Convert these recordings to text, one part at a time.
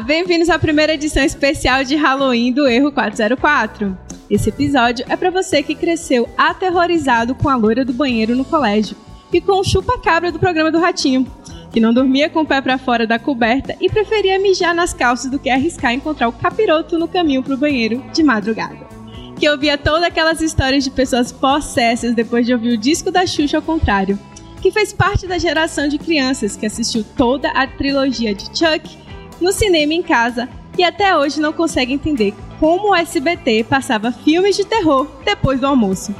Bem-vindos à primeira edição especial de Halloween do Erro 404. Esse episódio é para você que cresceu aterrorizado com a loira do banheiro no colégio e com o chupa-cabra do programa do Ratinho, que não dormia com o pé para fora da coberta e preferia mijar nas calças do que arriscar encontrar o capiroto no caminho pro banheiro de madrugada. Que ouvia todas aquelas histórias de pessoas possessas depois de ouvir o disco da Xuxa ao contrário que fez parte da geração de crianças que assistiu toda a trilogia de Chuck no cinema em casa e até hoje não consegue entender como o SBT passava filmes de terror depois do almoço.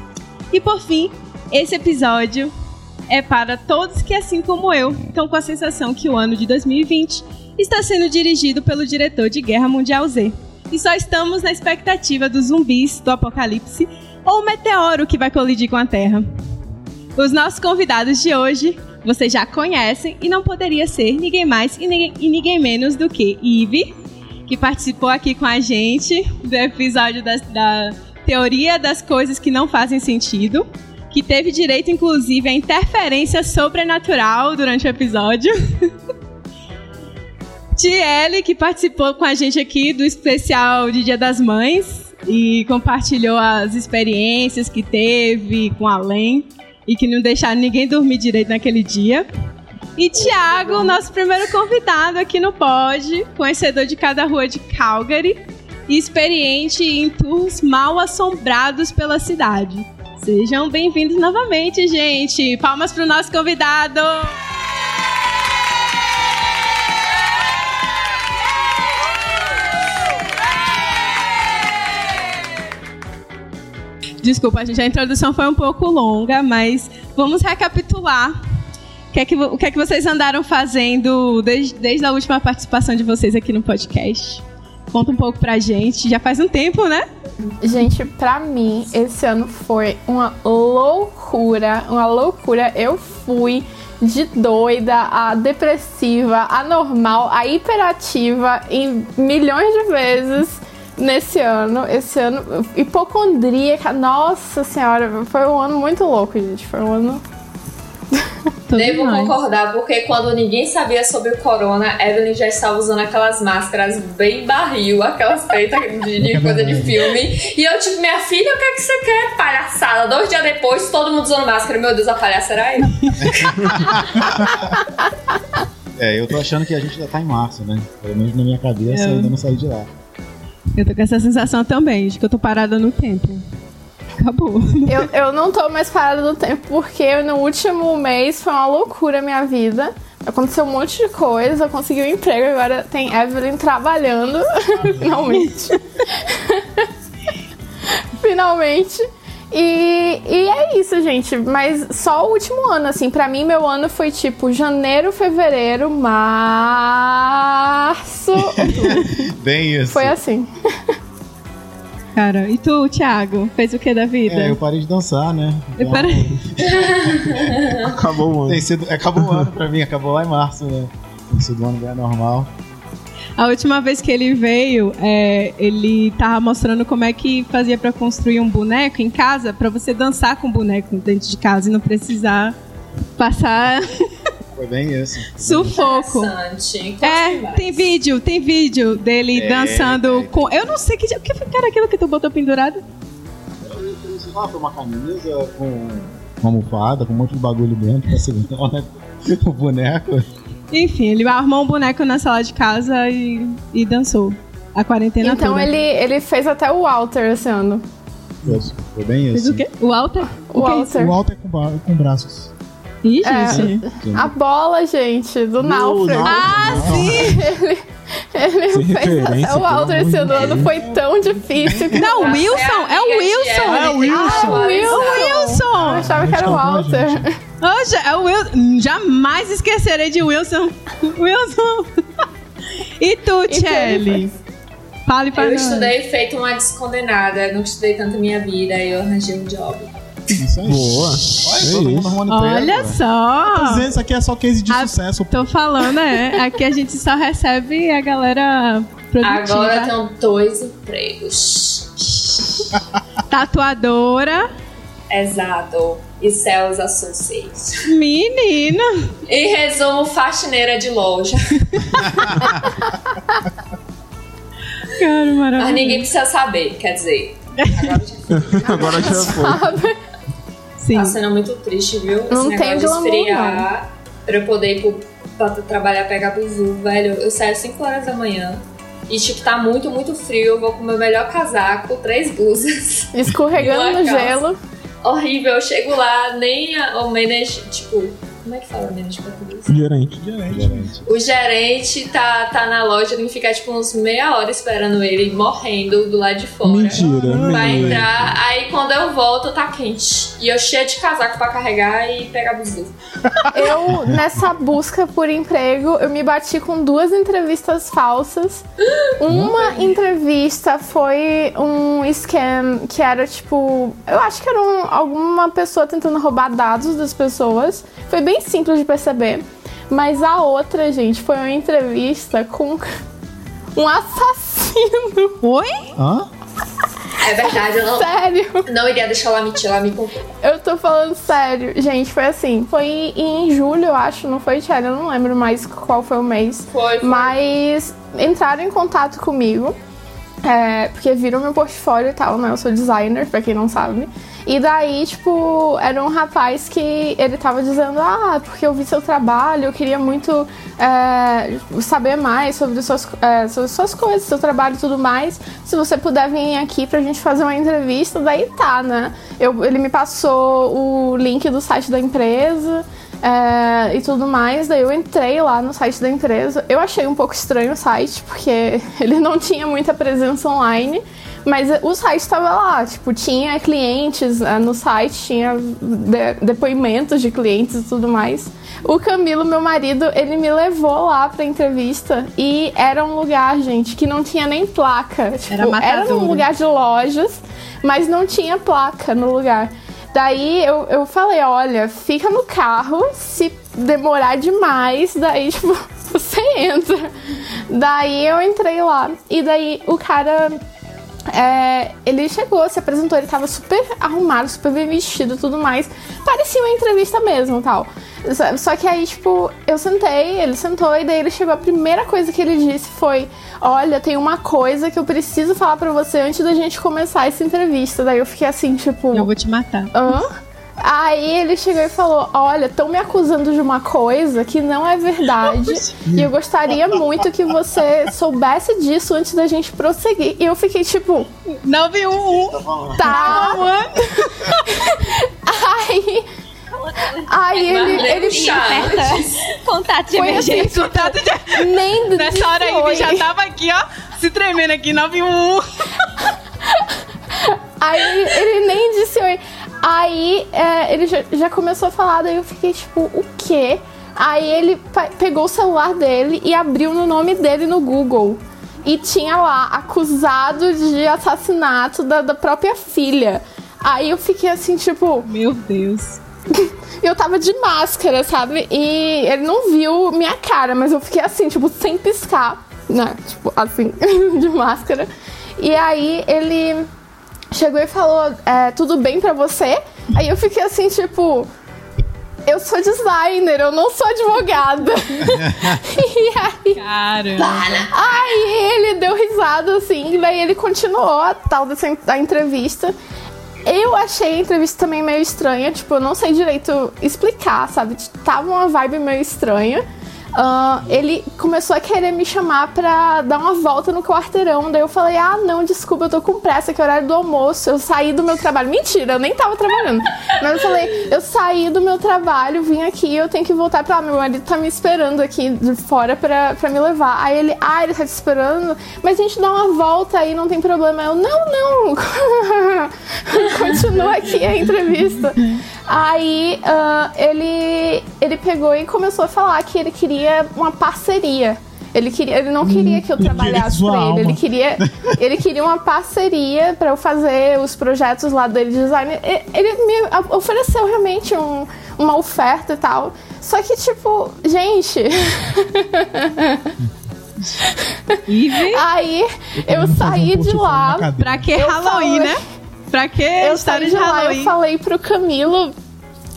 E por fim, esse episódio é para todos que, assim como eu, estão com a sensação que o ano de 2020 está sendo dirigido pelo diretor de Guerra Mundial Z. E só estamos na expectativa dos zumbis do apocalipse ou o meteoro que vai colidir com a Terra. Os nossos convidados de hoje vocês já conhecem e não poderia ser ninguém mais e ninguém, e ninguém menos do que Ive, que participou aqui com a gente do episódio da, da teoria das coisas que não fazem sentido, que teve direito, inclusive, à interferência sobrenatural durante o episódio. Tiele, que participou com a gente aqui do especial de Dia das Mães e compartilhou as experiências que teve com a Len e que não deixaram ninguém dormir direito naquele dia. E Tiago, nosso primeiro convidado aqui no Pod, conhecedor de cada rua de Calgary e experiente em tours mal assombrados pela cidade. Sejam bem-vindos novamente, gente. Palmas para o nosso convidado. Desculpa, gente, a introdução foi um pouco longa, mas vamos recapitular. O que é que, o que, é que vocês andaram fazendo desde, desde a última participação de vocês aqui no podcast? Conta um pouco pra gente. Já faz um tempo, né? Gente, pra mim, esse ano foi uma loucura. Uma loucura. Eu fui de doida a depressiva, a normal, a hiperativa em milhões de vezes nesse ano, esse ano, hipocondríaca, nossa senhora, foi um ano muito louco, gente. Foi um ano. Devo concordar, porque quando ninguém sabia sobre o corona, Evelyn já estava usando aquelas máscaras bem barril, aquelas feitas de, de coisa de filme. E eu, tipo, minha filha, o que é que você quer? Palhaçada. Dois dias depois, todo mundo usando máscara. Meu Deus, a palhaça era eu. é, eu tô achando que a gente já tá em março, né? Pelo menos na minha cabeça, eu ainda não saí de lá. Eu tô com essa sensação também, de que eu tô parada no tempo. Acabou. Eu, eu não tô mais parada no tempo porque no último mês foi uma loucura a minha vida. Aconteceu um monte de coisa, eu consegui um emprego, agora tem Evelyn trabalhando. Finalmente. Finalmente. E, e é isso, gente. Mas só o último ano, assim. Pra mim, meu ano foi tipo janeiro, fevereiro, março. Bem isso. Foi assim. Cara, e tu, Thiago? Fez o que da vida? É, eu parei de dançar, né? Então, eu parei. acabou o ano. Tem sido, acabou o ano pra mim, acabou lá em março, né? Tem sido um ano bem normal. A última vez que ele veio, é, ele tava mostrando como é que fazia para construir um boneco em casa, para você dançar com o boneco dentro de casa e não precisar passar. Foi bem isso. Sufoco. É, tem vídeo, tem vídeo dele é, dançando é, com. Eu não sei que. O que era aquilo que tu botou pendurado? Ah, foi uma camisa com uma almofada, com um monte de bagulho dentro pra segurar né? o boneco. Enfim, ele armou um boneco na sala de casa e, e dançou. A quarentena então toda. ele, ele fez até o Walter esse ano. Isso, foi bem isso. Fez o quê? O Walter? O, o Walter. O Walter com, com braços. Ih, é, gente. A bola, gente, do, Náufrago. Ah, sim! Ele, ele fez. O Walter esse ano foi tão difícil. Que não, o Wilson! É o Wilson! É o Wilson! Ah, o Wilson! Eu achava que era o Walter. Hoje é o Wilson. Jamais esquecerei de Wilson. Wilson. e tu, Chelly? Fale pra Eu nós. estudei feito uma descondenada. Não estudei tanto minha vida e eu arranjei um job. Isso aí. Boa. Olha, todo mundo Olha só. Tô dizendo, isso aqui é só case de A- sucesso. Tô falando, é. Aqui a gente só recebe a galera produtiva. Agora eu tenho dois empregos. Tatuadora. Exato. E Céus Associates. Menina. E resumo, faxineira de loja. Cara, maravilhoso. Mas ninguém precisa saber, quer dizer. Agora já foi. Sabe? Sim. Tá sendo muito triste, viu? Não Esse tem negócio de esfriar pra eu poder ir pro, pra trabalhar, pegar buzu, velho. Eu saio 5 horas da manhã. E, tipo, tá muito, muito frio. Eu vou com o meu melhor casaco, três blusas. Escorregando no calça. gelo. Horrível. Eu chego lá, nem a, o manager, tipo... Como é que fala em português? Gerente. Gente, O gerente tá, tá na loja, tem que ficar, tipo, uns meia hora esperando ele, morrendo do lado de fora. Mentira. Vai mentira. entrar, aí quando eu volto tá quente. E eu cheia de casaco pra carregar e pegar buzu. Eu, nessa busca por emprego, eu me bati com duas entrevistas falsas. Uma entrevista foi um scam que era tipo. Eu acho que era um- alguma pessoa tentando roubar dados das pessoas. Foi bem simples de perceber. Mas a outra, gente, foi uma entrevista com um assassino. Oi? Hã? É verdade, eu não, Sério. não iria deixar ela mentir, ela me contou. Eu tô falando sério. Gente, foi assim. Foi em julho, eu acho, não foi, Tchela? Eu não lembro mais qual foi o mês. Foi, foi. Mas entraram em contato comigo. é, porque viram meu portfólio e tal, né? Eu sou designer, pra quem não sabe. E daí, tipo, era um rapaz que ele tava dizendo: Ah, porque eu vi seu trabalho, eu queria muito é, saber mais sobre suas, é, sobre suas coisas, seu trabalho e tudo mais. Se você puder vir aqui pra gente fazer uma entrevista, daí tá, né? Eu, ele me passou o link do site da empresa. é, e tudo mais, daí eu entrei lá no site da empresa. Eu achei um pouco estranho o site, porque ele não tinha muita presença online. Mas o site estava lá, tipo, tinha clientes eh, no site, tinha de- depoimentos de clientes e tudo mais. O Camilo, meu marido, ele me levou lá pra entrevista e era um lugar, gente, que não tinha nem placa. Tipo, era matadouro. num lugar de lojas, mas não tinha placa no lugar. Daí eu, eu falei, olha, fica no carro, se demorar demais, daí, tipo, você entra. Daí eu entrei lá. E daí o cara é, ele chegou, se apresentou, ele tava super arrumado, super bem vestido e tudo mais. Parecia uma entrevista mesmo tal. Só- Só que aí, tipo, eu sentei, ele sentou, e daí ele chegou. A primeira coisa que ele disse foi: Olha, tem uma coisa que eu preciso falar pra você antes da gente começar essa entrevista. Daí eu fiquei assim, tipo. Eu vou te matar. Hã? Aí ele chegou e falou: Olha, estão me acusando de uma coisa que não é verdade. e eu gostaria muito que você soubesse disso antes da gente prosseguir. E eu fiquei tipo, 911. tá. aí. Aí ele, ele Contato de Foi emergência. Contato de... nem Nessa hora aí ele já tava aqui, ó, se tremendo aqui, 911. Aí ele nem disse oi. Aí é, ele já, já começou a falar, daí eu fiquei tipo, o quê? Aí ele pegou o celular dele e abriu no nome dele no Google. E tinha lá, acusado de assassinato da, da própria filha. Aí eu fiquei assim, tipo, Meu Deus. eu tava de máscara, sabe? E ele não viu minha cara, mas eu fiquei assim, tipo, sem piscar, né? Tipo, assim, de máscara. E aí ele chegou e falou: é, tudo bem pra você? Aí eu fiquei assim, tipo. Eu sou designer, eu não sou advogada. e aí, Caramba. aí ele deu risada assim, e daí ele continuou a tal dessa da entrevista. Eu achei a entrevista também meio estranha, tipo, eu não sei direito explicar, sabe? Tava uma vibe meio estranha. Ah, ele começou a querer me chamar pra dar uma volta no quarteirão. Daí eu falei: Ah, não, desculpa, eu tô com pressa, que é horário do almoço. Eu saí do meu trabalho. Mentira, eu nem tava trabalhando. Mas eu falei: Eu saí do meu trabalho, vim aqui, eu tenho que voltar pra lá. Meu marido tá me esperando aqui de fora pra, pra me levar. Aí ele: Ah, ele tá te esperando, mas a gente dá uma volta aí, não tem problema. Eu: Não, não. Continua aqui a entrevista. Aí ah, ele, ele pegou e começou a falar que ele queria uma parceria. Ele, queria, ele não queria que eu queria trabalhasse sua pra ele. Ele queria, ele queria uma parceria pra eu fazer os projetos lá dele de design. Ele me a- ofereceu realmente um- uma oferta e tal. Só que, tipo, gente. Aí eu Vamos fazer um saí de lá. pra que Eu Halloween, falei- né? Pra que Eu história saí de de lá, eu Halloween? falei pro Camilo,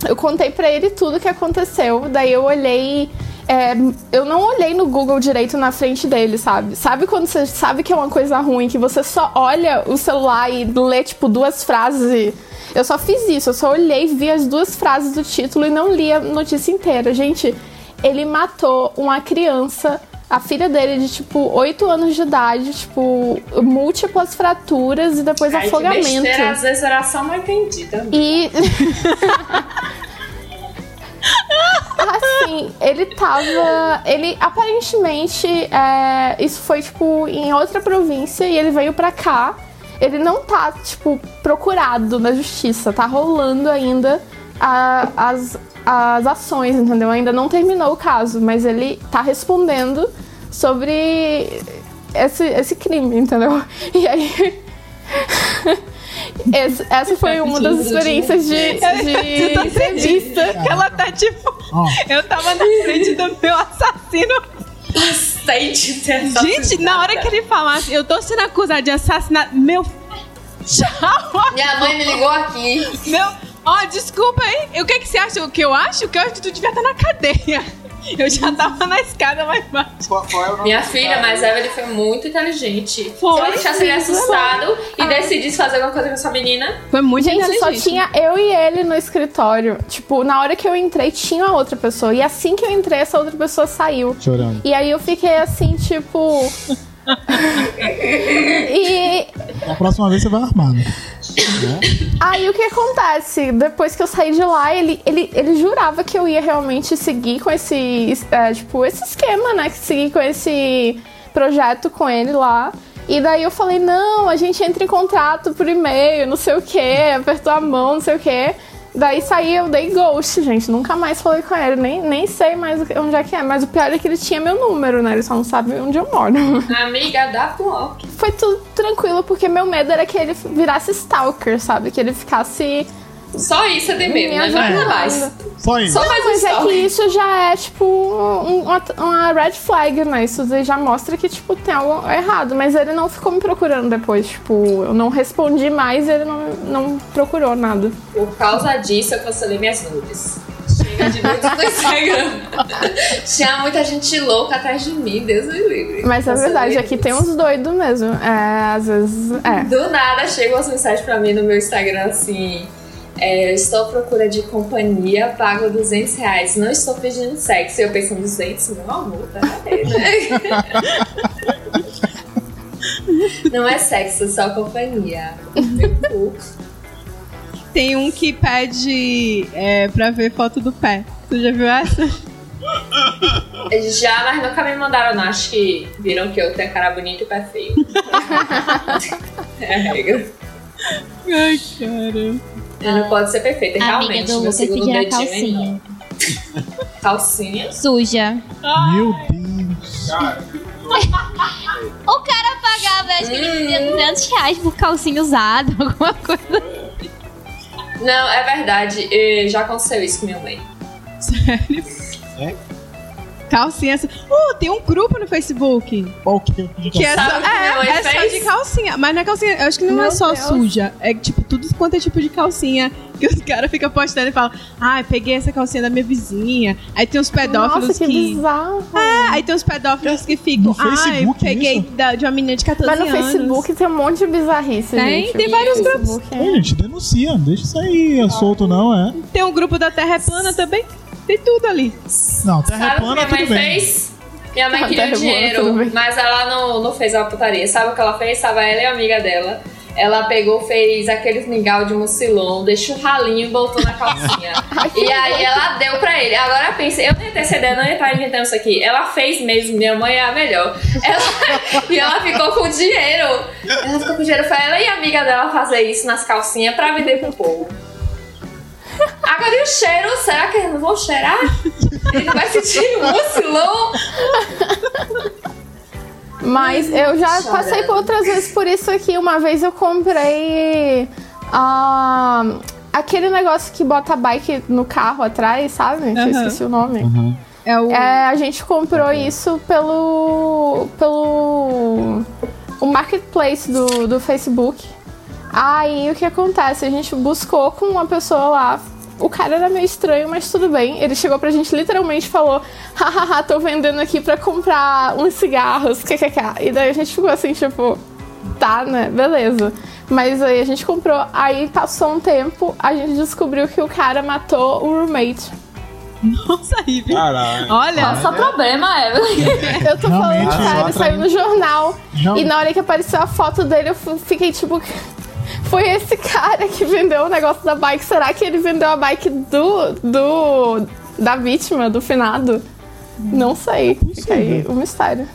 eu contei pra ele tudo que aconteceu. Daí eu olhei é, eu não olhei no Google direito na frente dele, sabe? Sabe quando você sabe que é uma coisa ruim, que você só olha o celular e lê, tipo, duas frases e... Eu só fiz isso, eu só olhei, vi as duas frases do título e não li a notícia inteira. Gente, ele matou uma criança, a filha dele de, tipo, 8 anos de idade, tipo, múltiplas fraturas e depois Ai, afogamento. Que besteira, às vezes era só mal entendida. E. assim, ele tava. Ele aparentemente. É, isso foi, tipo, em outra província e ele veio pra cá. Ele não tá, tipo, procurado na justiça. Tá rolando ainda a, as, as ações, entendeu? Ainda não terminou o caso, mas ele tá respondendo sobre esse, esse crime, entendeu? E aí. Esse, essa foi uma das experiências de, de tá entrevista. Ela tá tipo. Ó. Eu tava na frente do meu assassino. Sente ter Gente, na hora que ele falasse, eu tô sendo acusada de assassinato. Meu. Tchau! Minha mãe me ligou aqui. Meu. Ó, desculpa aí. O que, que você acha? O que eu acho? O que eu acho que tu devia estar na cadeia. Eu já tava na escada mais baixo. Qual, qual é o nome Minha filha, mas Evelyn foi muito inteligente. Foi, ela deixasse ele assustado e Ah. decidisse fazer alguma coisa com essa menina, Foi muito Gente, só inteligente. tinha eu e ele no escritório. Tipo, na hora que eu entrei, tinha outra pessoa. E assim que eu entrei, essa outra pessoa saiu. Chorando. E aí eu fiquei assim, tipo. e Na próxima vez você vai armado. Né? Aí o que acontece? Depois que eu saí de lá, ele, ele, ele jurava que eu ia realmente seguir com esse. é, tipo, esse esquema, né? Seguir com esse projeto com ele lá. E daí eu falei, não, a gente entra em contato por e-mail, não sei o que, apertou a mão, não sei o que. Daí saí, eu dei ghost, gente. Nunca mais falei com ele, nem, nem sei mais onde é que é. Mas o pior é que ele tinha meu número, né? Ele só não sabe onde eu moro. amiga da block. Foi tudo tranquilo, porque meu medo era que ele virasse stalker, sabe? Que ele ficasse. Só isso é de medo, me né? Nada ajudando. mais. Só isso. Só mais um Mas é que isso já é, tipo, um- uma, uma red flag, né? Isso já mostra que, tipo, tem algo errado. Mas ele não ficou me procurando depois. Tipo, eu não respondi mais ele não, não procurou nada. Por causa disso, eu cancelei minhas nudes. Chega de nudes no Instagram. Tinha muita gente louca atrás de mim, Deus me livre. Mas é Cancelei verdade, aqui nudes. tem uns doidos mesmo. É, às vezes. É. Do nada chegam as mensagens pra mim no meu Instagram assim. É, estou à procura de companhia, pago 200 reais. Não estou pedindo sexo. E eu pensando, 200, meu amor, tá? Não é sexo, só companhia. Meu cu. Tem um que pede é, pra ver foto do pé. Tu já viu essa? Já, mas nunca me mandaram, não. Acho que viram que eu tenho cara bonita e pé feio. é a regra. Ai, cara. Eu não pode ser perfeita, A amiga realmente. do meu Lucas segundo pedir a dedinho calcinha. Calcinha? Suja. Meu Deus. O cara pagava, acho que ele dizia 200 reais por calcinha usada, alguma coisa. Não, é verdade. Já aconteceu isso com minha mãe. Sério? É? Calcinha. Uh, tem um grupo no Facebook. Qual que é é só, é, é só de calcinha. Mas não é calcinha. Eu acho que não é Meu só Deus. suja. É tipo tudo quanto é tipo de calcinha. Que os caras ficam postando e falam: Ah, peguei essa calcinha da minha vizinha. Aí tem uns pedófilos Nossa, que, que. bizarro. É, aí tem uns pedófilos que ficam. Ah, eu peguei da- de uma menina de 14 Mas no anos. Facebook tem um monte de bizarrice, Tem, gente. tem vários Facebook é- Ô, gente, denuncia. Não deixa isso aí é solto, não, é? Tem um grupo da Terra é Plana também. Tem tudo ali. Não, terra Sabe o que plana, minha mãe tudo bem. fez? Minha mãe queria o tá bom, tudo dinheiro, bem. mas ela não, não fez a putaria. Sabe o que ela fez? Tava ela e a amiga dela. Ela pegou, fez aqueles mingau de mucilon, deixou o ralinho e botou na calcinha. e aí ela deu pra ele. Agora pensa, eu não ia ter essa ideia, não ia estar inventando isso aqui. Ela fez mesmo, minha mãe é a melhor. Ela- e ela ficou com dinheiro. Ela ficou com dinheiro pra ela e a amiga dela fazer isso nas calcinhas pra vender pro povo. Agora e o cheiro? Será que eles não vão cheirar? Ele vai sentir o mucilon? Mas eu já Chorando. passei por outras vezes por isso aqui. Uma vez eu comprei ah, aquele negócio que bota a bike no carro atrás, sabe? Eu Aham. esqueci o nome. Aham. É o. É, a gente comprou isso pelo. pelo. o marketplace do, do Facebook. Aí o que acontece? A gente buscou com uma pessoa lá o cara era meio estranho, mas tudo bem. Ele chegou pra gente literalmente falou: hahaha, tô vendendo aqui pra comprar uns cigarros, kkk. E daí a gente ficou assim, tipo, tá, né? Beleza. Mas aí a gente comprou, aí passou um tempo, a gente descobriu que o cara matou o roommate. Nossa, Ivy. Caralho. Olha, Qual é o seu problema, Evelyn? Eu tô Realmente, falando, cara, ele saiu no jornal. Não. E na hora que apareceu a foto dele, eu fiquei tipo. Foi esse cara que vendeu o negócio da bike. Será que ele vendeu a bike do. do da vítima, do finado? Não sei. Fica aí o mistério.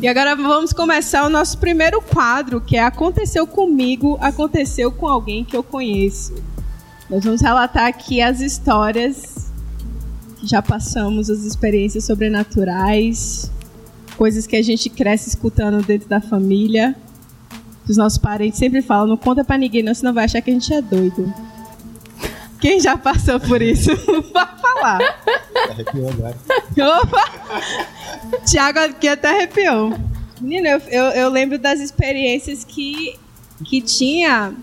E agora vamos começar o nosso primeiro quadro, que é Aconteceu comigo, aconteceu com alguém que eu conheço. Nós vamos relatar aqui as histórias já passamos, as experiências sobrenaturais, coisas que a gente cresce escutando dentro da família. Os nossos parentes sempre falam, não conta pra ninguém não, senão vai achar que a gente é doido. Quem já passou por isso? Pode falar. Arrepiou agora. Opa! Tiago aqui até arrepiou. Menina, eu, eu, eu lembro das experiências que, que tinha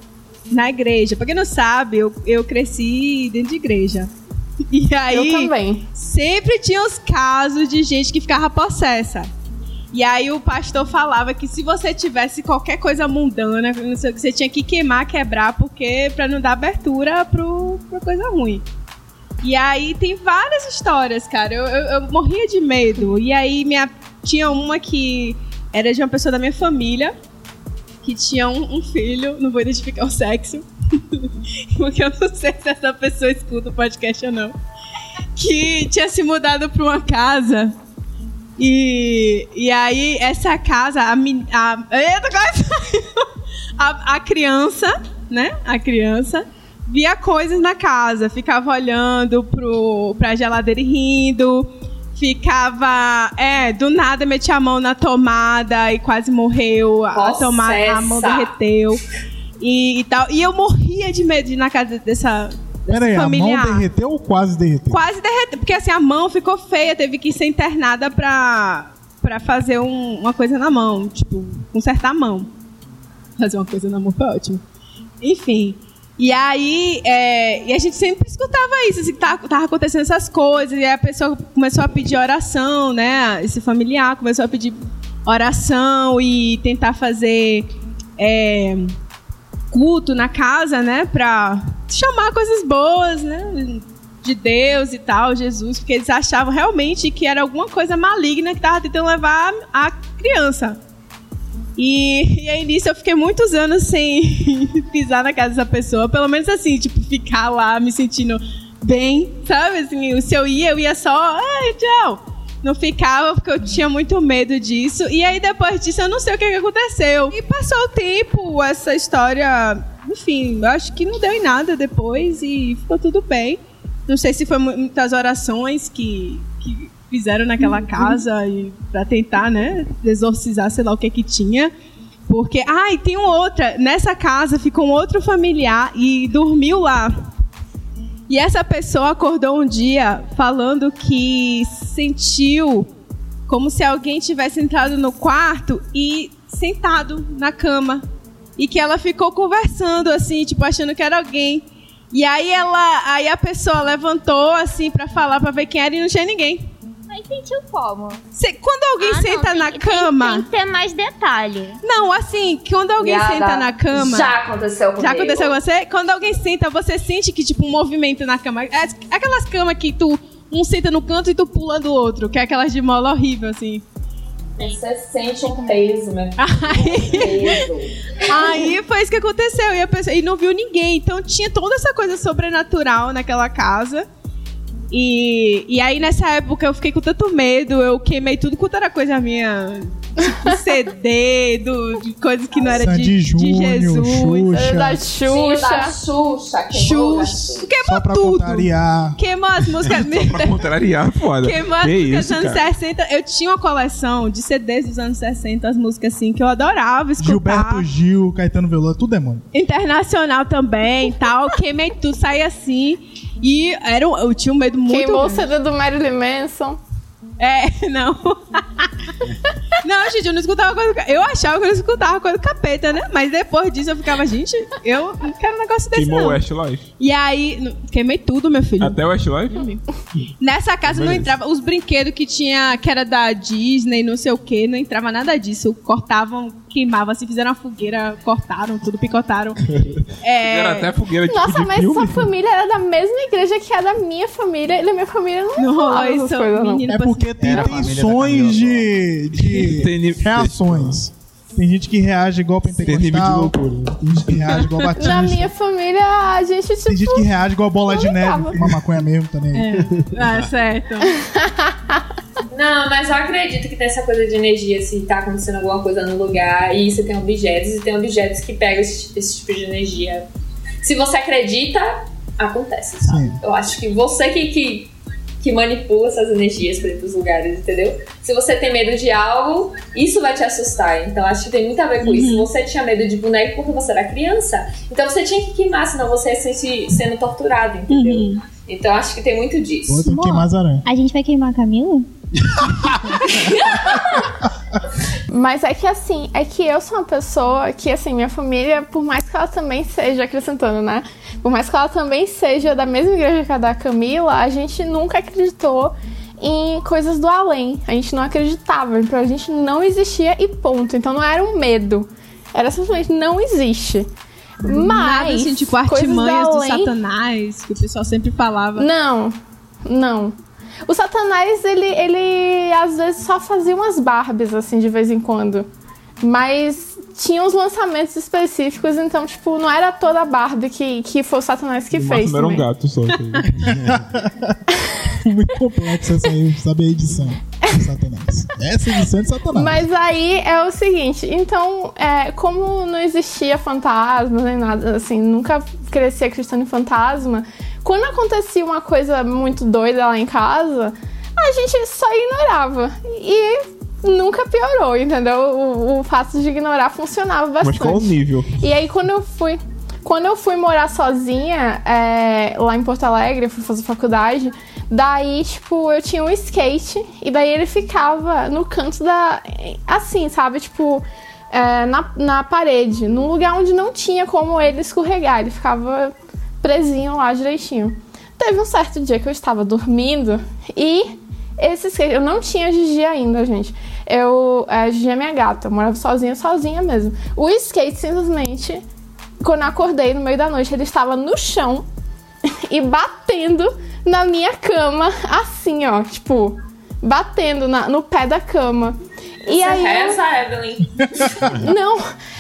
na igreja. Pra quem não sabe, eu, eu cresci dentro de igreja. E aí, Eu também. sempre tinha os casos de gente que ficava possessa. E aí o pastor falava que se você tivesse qualquer coisa mundana, não sei o que, você tinha que queimar, quebrar, porque pra não dar abertura pro, pra coisa ruim. E aí tem várias histórias, cara. Eu, eu, eu morria de medo. E aí minha, tinha uma que era de uma pessoa da minha família, que tinha um, filho, não vou identificar o sexo, porque eu não sei se essa pessoa escuta o podcast ou não, que tinha se mudado pra uma casa. E, e aí, essa casa, a, a, a, a criança, né? A criança via coisas na casa, ficava olhando pro, pra geladeira e rindo, ficava, é, do nada metia a mão na tomada e quase morreu, a, tomada, a mão derreteu e, e tal. E eu morria de medo de ir na casa dessa, dessa Pera aí, a familiar. mão derreteu ou quase derreteu? Quase derreteu, porque assim, a mão ficou feia, teve que ser internada pra, pra fazer um- uma coisa na mão, tipo, consertar a mão. Fazer uma coisa na mão foi ótimo. Enfim. E aí, é, e a gente sempre escutava isso, assim, que tava, tava acontecendo essas coisas, e aí a pessoa começou a pedir oração, né? Esse familiar começou a pedir oração e tentar fazer é, culto na casa, né? Pra chamar coisas boas, né? De Deus e tal, Jesus, porque eles achavam realmente que era alguma coisa maligna que tava tentando levar a criança. E, e aí nisso eu fiquei muitos anos sem pisar na casa dessa pessoa. Pelo menos assim, tipo, ficar lá me sentindo bem, sabe? Assim, se eu ia, eu ia só, ai, tchau. Não ficava porque eu tinha muito medo disso. E aí depois disso eu não sei o que, que aconteceu. E passou o tempo, essa história, enfim, eu acho que não deu em nada depois e ficou tudo bem. Não sei se foi mu- muitas orações que, que fizeram naquela casa e para tentar, né, exorcizar, sei lá o que que tinha. Porque, ah, e tem outra, nessa casa ficou um outro familiar e dormiu lá. E essa pessoa acordou um dia falando que sentiu como se alguém tivesse entrado no quarto e sentado na cama. E que ela ficou conversando assim, tipo achando que era alguém. E aí ela, aí a pessoa levantou assim pra falar pra ver quem era e não tinha ninguém. Mas sentiu como? Cê- quando alguém Ah, não, senta tem na tem- cama, Tem, que ter mais detalhe. não, assim, quando alguém senta na cama, Já aconteceu comigo. já aconteceu com você? Quando alguém senta, você sente que, tipo, um movimento na cama. É aquelas camas que tu. Um senta no canto e tu pula do outro, que é aquelas de mola horrível, assim. Você sente um peso, meu Aí, peso. aí foi isso que aconteceu. E, a pessoa, e não viu ninguém. Então tinha toda essa coisa sobrenatural naquela casa. E, e aí, nessa época, eu fiquei com tanto medo, eu queimei tudo quanto era coisa minha. Tipo, CD, do, de coisas que não era de, Sandy de Júnior, Jesus. Xuxa. Da Xuxa. Xuxa. queimou da Xuxa. Xuxa. Queimou Só pra tudo. contrariar. Queimou as músicas. Pra contrariar, foda. Queimou as que músicas isso, dos anos cara? 60. Eu tinha uma coleção de CDs dos anos 60, as músicas assim, que eu adorava escutar. Gilberto Gil, Caetano Veloso, tudo é mano. Internacional também tal. Queimei tudo, saí assim. E era, eu tinha um medo muito. Queimou o. CD do Marilyn Manson. É, não. Não, gente, eu não escutava coisa Eu achava que eu não escutava coisa do capeta, né? Mas depois disso eu ficava, gente, eu não quero um negócio desse, Queimou o não. Westlife. E aí, queimei tudo, meu filho. Até o Westlife? Nessa casa não entrava. Os brinquedos que tinha, que era da Disney, não sei o que, não entrava nada disso. Cortavam, queimavam, se fizeram uma fogueira, cortaram tudo, picotaram. É, Era até fogueira tipo Nossa, de mas filme. sua família era da mesma igreja que a da minha família. E da minha família não, Não rolou rolava essas isso, coisas, não. menino. É porque tem a tensões de, de nível- reações. Tem gente que reage igual Tem nível de pentecostal. loucura. Tem gente que reage igual batista. Na minha família, a gente, tipo. Tem gente que reage igual bola de neve. Uma maconha mesmo também. Ah, certo. Não, mas eu acredito que tem essa coisa de energia, se tá acontecendo alguma coisa no lugar, e você tem objetos, e tem objetos que pegam esse, esse tipo de energia. Se você acredita, acontece, sabe? Sim. Eu acho que você que, que, que manipula essas energias pra ir pros lugares, entendeu? Se você tem medo de algo, isso vai te assustar. Então acho que tem muito a ver com isso. Se você tinha medo de boneco porque você era criança, então você tinha que queimar, senão você ia se sentir sendo torturado, entendeu? Então acho que tem muito disso. Queimar as aranhas. A gente vai queimar a Camila? Mas é que assim, é que eu sou uma pessoa que, assim, minha família, por mais que ela também seja, acrescentando, né? Por mais que ela também seja da mesma igreja que a da Camila, a gente nunca acreditou em coisas do além. A gente não acreditava, pra gente não existia e ponto. Então não era um medo. Era simplesmente não existe. Mas. Nada assim, tipo artimanhas do além- satanás, que o pessoal sempre falava. Não, não. O Satanás, ele, ele às vezes só fazia umas Barbies, assim, de vez em quando. Mas tinha uns lançamentos específicos, então, tipo, não era toda a Barbie que, que foi o Satanás que No fez. máximo era um gato só. Muito complexo essa aí, sabe a edição de Satanás. Essa edição é de Satanás. Mas aí é o seguinte, então, é, como não existia fantasma nem nada, assim, nunca cresci acreditando em fantasma, quando acontecia uma coisa muito doida lá em casa, a gente só ignorava. E nunca piorou, entendeu? O, o fato de ignorar funcionava Mas bastante. qual o nível? E aí quando eu fui. Quando eu fui morar sozinha, é, lá em Porto Alegre, fui fazer faculdade, daí, tipo, eu tinha um skate, e daí ele ficava no canto da. Assim, sabe? Tipo, é, na, na parede, num lugar onde não tinha como ele escorregar, ele ficava presinho lá direitinho. Teve um certo dia que eu estava dormindo e esse skate. Eu não tinha Gigi ainda, gente. Eu. A Gigi é minha gata, eu morava sozinha, sozinha mesmo. O skate simplesmente, quando eu acordei no meio da noite, ele estava no chão e batendo na minha cama, assim, ó, tipo, batendo na- no pé da cama. E Você aí. eu- reza, Evelyn. Não!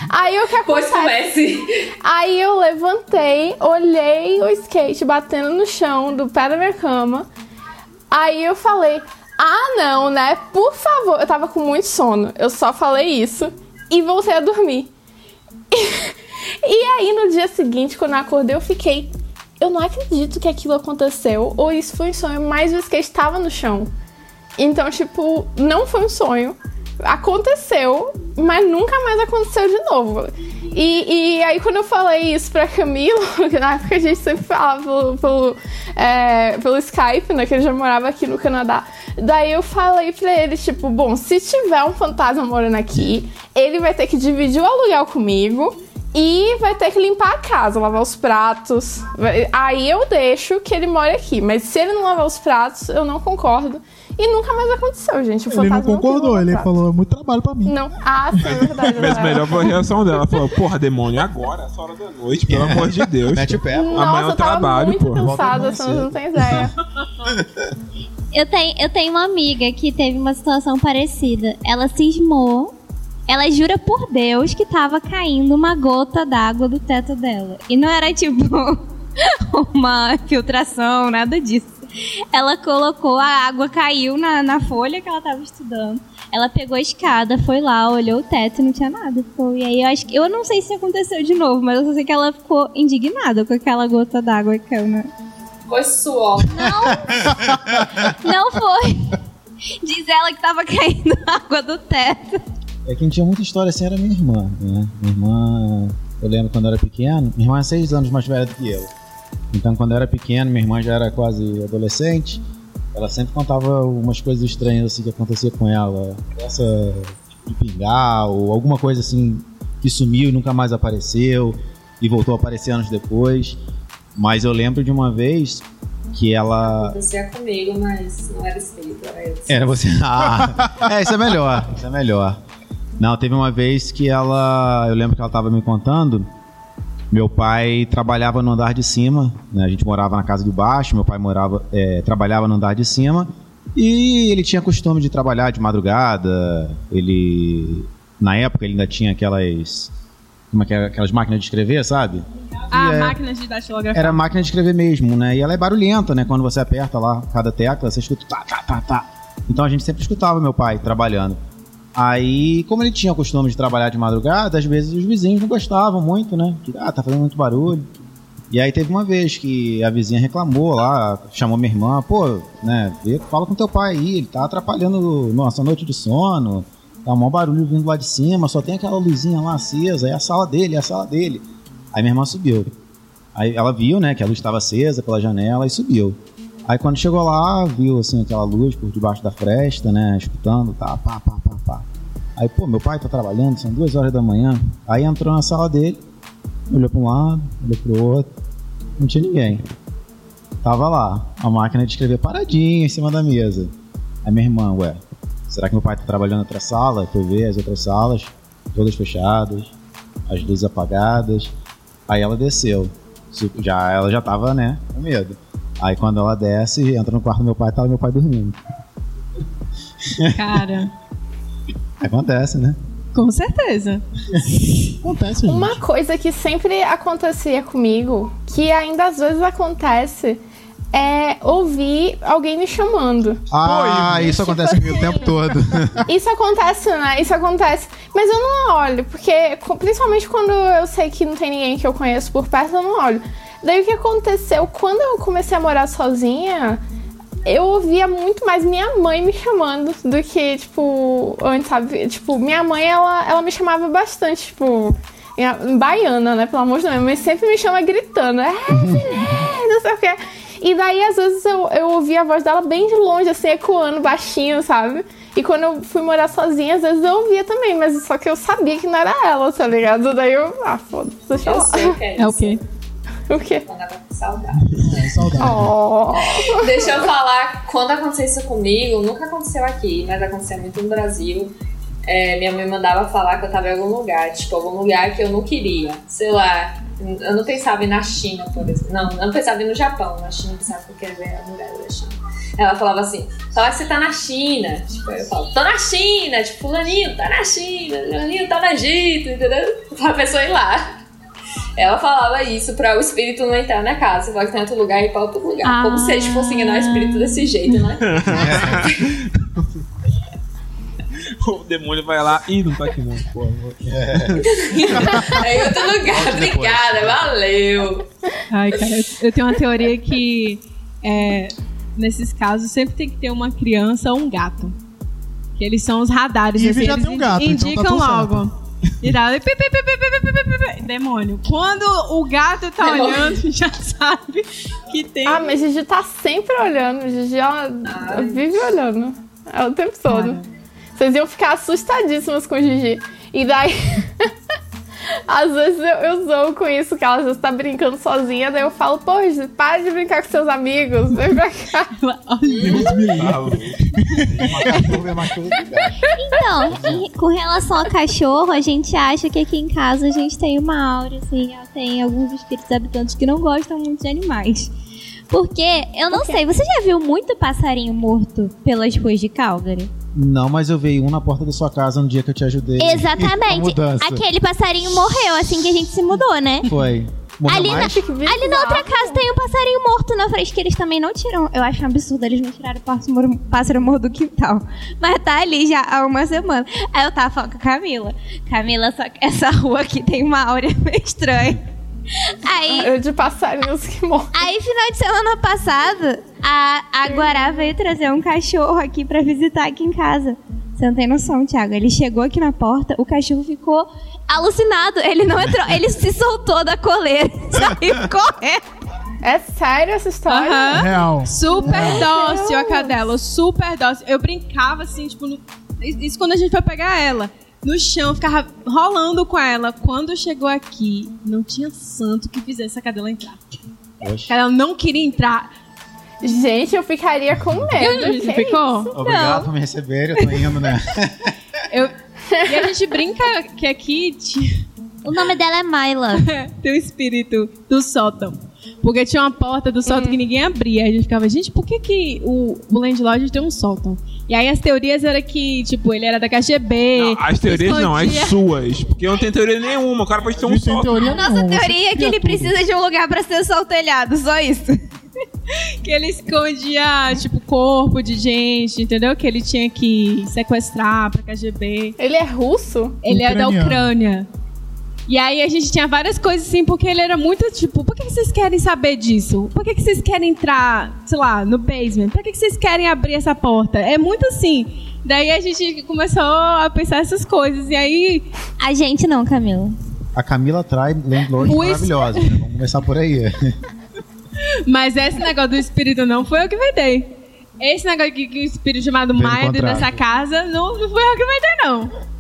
Aí o que Pois acontece? comece. Aí eu levantei, olhei o skate batendo no chão do pé da minha cama. Aí eu falei: Ah, não, né? Por favor. Eu tava com muito sono. Eu só falei isso e voltei a dormir. E aí no dia seguinte, quando eu acordei, eu fiquei. Eu não acredito que aquilo aconteceu. Ou isso foi um sonho, mas o skate estava no chão. Então, tipo, não foi um sonho. Aconteceu, mas nunca mais aconteceu de novo. E, e aí, quando eu falei isso pra Camilo, que na época a gente sempre falava pelo, pelo, é, pelo Skype, né? Que ele já morava aqui no Canadá. Daí eu falei pra ele, tipo, bom, se tiver um fantasma morando aqui, ele vai ter que dividir o aluguel comigo. E vai ter que limpar a casa, lavar os pratos. Aí eu deixo que ele more aqui. Mas se ele não lavar os pratos, eu não concordo. E nunca mais aconteceu, gente. O Ele não concordou, ele falou, é muito trabalho pra mim. Não. Ah, sim, é verdade. Mas né? melhor foi a reação dela. Ela falou, porra, demônio, agora, essa hora da noite, pelo amor de Deus. Mete o pé, pô. Nossa, Amanhã eu tava trabalho, muito pô. cansada, você não tem ideia. Eu tenho, eu tenho uma amiga que teve uma situação parecida. Ela cismou. Ela jura por Deus que tava caindo uma gota d'água do teto dela. E não era tipo uma filtração, nada disso. Ela colocou, a água caiu na, na folha que ela tava estudando. Ela pegou a escada, foi lá, olhou o teto e não tinha nada. E aí eu acho que. Eu não sei se aconteceu de novo, mas eu só sei que ela ficou indignada com aquela gota d'água que caiu na, Foi suor. Não foi. Diz ela que tava caindo água do teto. É quem tinha muita história assim era minha irmã, né? Minha irmã, eu lembro quando eu era pequeno, minha irmã é seis anos mais velha do que eu. Então quando eu era pequeno, minha irmã já era quase adolescente. ela sempre contava umas coisas estranhas assim que acontecia com ela. Essa tipo, de pingar, ou alguma coisa assim que sumiu e nunca mais apareceu e voltou a aparecer anos depois. Mas eu lembro de uma vez que ela. Acontecia comigo, mas não era espírito, era eu. Era você. Ah, é, isso é melhor. Isso é melhor. Não, teve uma vez que ela. Eu lembro que ela estava me contando. Meu pai trabalhava no andar de cima, né? A gente morava na casa de baixo, meu pai morava, é, trabalhava no andar de cima e ele tinha costume de trabalhar de madrugada. Ele, na época, ele ainda tinha aquelas, como é que é, aquelas máquinas de escrever, sabe? Ah, é- máquinas de datilografia. Era máquina de escrever mesmo, né? E ela é barulhenta, né? Quando você aperta lá cada tecla, você escuta tá, tá, tá, tá. Então a gente sempre escutava meu pai trabalhando. Aí, como ele tinha o costume de trabalhar de madrugada, às vezes os vizinhos não gostavam muito, né? Que, ah, tá fazendo muito barulho. E aí teve uma vez que a vizinha reclamou lá, chamou minha irmã, pô, né, vê, fala com teu pai aí, ele tá atrapalhando nossa noite de sono, tá um maior barulho vindo lá de cima, só tem aquela luzinha lá acesa, é a sala dele, é a sala dele. Aí minha irmã subiu. Aí ela viu, né, que a luz estava acesa pela janela e subiu. Aí quando chegou lá, viu assim aquela luz por debaixo da fresta, né, escutando, tá, pá, pá, pá, pá. Aí, pô, meu pai tá trabalhando, são duas horas da manhã. Aí entrou na sala dele, olhou para um lado, olhou pro outro, não tinha ninguém. Tava lá, a máquina de escrever paradinha em cima da mesa. Aí minha irmã, ué, será que meu pai tá trabalhando em outra sala? Foi ver as outras salas, todas fechadas, as luzes apagadas. Aí ela desceu. Já, ela já tava, né, com medo. Aí quando ela desce, entra no quarto do meu pai, tá meu pai dormindo. Cara, Acontece, né? com certeza. Acontece, gente. Uma coisa que sempre acontecia comigo, que ainda às vezes acontece, é ouvir alguém me chamando. Ah, isso acontece comigo o tempo todo. Isso acontece, né? Isso acontece. Mas eu não olho, porque principalmente quando eu sei que não tem ninguém que eu conheço por perto, eu não olho. Daí o que aconteceu? Quando eu comecei a morar sozinha, eu ouvia muito mais minha mãe me chamando do que, tipo, antes, sabe? Tipo, minha mãe, ela, ela me chamava bastante, tipo, em- em baiana, né? Pelo amor de Deus, mas sempre me chama gritando. É, filé, não sei o quê. E daí, às vezes, eu, eu ouvia a voz dela bem de longe, assim, ecoando baixinho, sabe? E quando eu fui morar sozinha, às vezes eu ouvia também, mas só que eu sabia que não era ela, tá ligado? Daí eu, ah, foda-se, deixa Eu lá. é É o quê? O quê? Quando saudade. É, saudade. Oh. Deixa eu falar, quando aconteceu isso comigo, nunca aconteceu aqui, mas aconteceu muito no Brasil. É, minha mãe mandava falar que eu tava em algum lugar, tipo, algum lugar que eu não queria. Sei lá, eu não pensava em ir na China, por exemplo. Não, eu não pensava em ir no Japão. Na China eu pensava que eu queria ver a mulher da China. Ela falava assim, fala que você tá na China. Tipo, eu falo, tô na China. Tipo, fulaninho tá na China, fulaninho tá no Egito, entendeu? Pra pessoa ir lá. Ela falava isso pra o espírito não entrar na casa. Você fala que tem outro lugar e ir pra outro lugar. Ah. Como se eles fossem enganar o espírito desse jeito, né? O demônio vai lá. Ih, não tá aqui não. Pô, É em outro lugar. Obrigada, valeu. Ai, cara, eu- tenho uma teoria que é, nesses casos sempre tem que ter uma criança ou um gato. Que eles são os radares, assim, já eles tem um gato, então tá indicam logo. E dá. Pi, pi, pi, Demônio. Quando o gato tá Demônio. olhando, já sabe que tem. Ah, mas Gigi tá sempre olhando. Gigi ó, ah, vive olhando. É o tempo todo. Cara. Vocês iam ficar assustadíssimas com o Gigi. E daí. Às vezes eu, eu zoo com isso, que ela às vezes tá brincando sozinha, daí eu falo, pô, para de brincar com seus amigos, vem pra cá. Olha, Deus me gato. Então, com relação ao cachorro, a gente acha que aqui em casa a gente tem uma aura, assim, tem alguns espíritos habitantes que não gostam muito de animais. Porque, eu não sei, você já viu muito passarinho morto pelas ruas de Calgary? Não, mas eu vi um na porta da sua casa no dia que eu te ajudei. Exatamente. Aquele passarinho morreu assim que a gente se mudou, né? Foi. Morreu Ali na, ali na outra casa tem um passarinho morto na frente que eles também não tiram. Eu acho um absurdo eles não tiraram o pássaro, pássaro morto do quintal. Mas tá ali já há uma semana. Aí eu tava falando com a Camila. Camila, só que essa rua aqui tem uma áurea meio estranha. Aí, de passarinhos que morrem. aí final de semana passado, a, a Guará veio trazer um cachorro aqui pra visitar aqui em casa. Você não tem noção, Thiago. Ele chegou aqui na porta, o cachorro ficou alucinado. Ele não entrou, ele se soltou da coleira e saiu correndo. É sério essa história? Aham. Real. Super dócil a cadela, super dócil. Eu brincava assim, tipo, no- isso quando a gente foi pegar ela. No chão, eu ficava rolando com ela. Quando chegou aqui, não tinha santo que fizesse a cadela entrar. Poxa. Ela não queria entrar. Gente, eu ficaria com medo. Você que ficou? Obrigado por me receber, eu tô indo, né? Eu... E a gente brinca que aqui tinha- O nome dela é Myla. tem o espírito do sótão. Porque tinha uma porta do sótão que ninguém abria. A gente ficava, gente, por que, que o, o landlord tem um sótão? E aí as teorias eram que, tipo, ele era da KGB. Não, as teorias não, as escondia- suas. Porque eu não tenho teoria nenhuma. O cara pode ter um gente tem só. teoria Nossa você teoria é que ele tudo. precisa de um lugar pra ser só o telhado, só isso. Que ele escondia, tipo, corpo de gente, entendeu? Que ele tinha que sequestrar pra KGB. Ele é russo? Ele é da. Ucrânia. E aí a gente tinha várias coisas assim, porque ele era muito tipo, por que vocês querem saber disso? Por que que vocês querem entrar, sei lá, no basement? Por que que vocês querem abrir essa porta? É muito assim. Daí a gente começou a pensar essas coisas. E aí, A gente não, Camila. A Camila trai landlords O es- maravilhosos, né? Vamos começar por aí. mas esse negócio do espírito não foi eu que inventei. Esse negócio que, que o espírito chamado Maia contrato. nessa casa, não, não foi eu que inventei, não.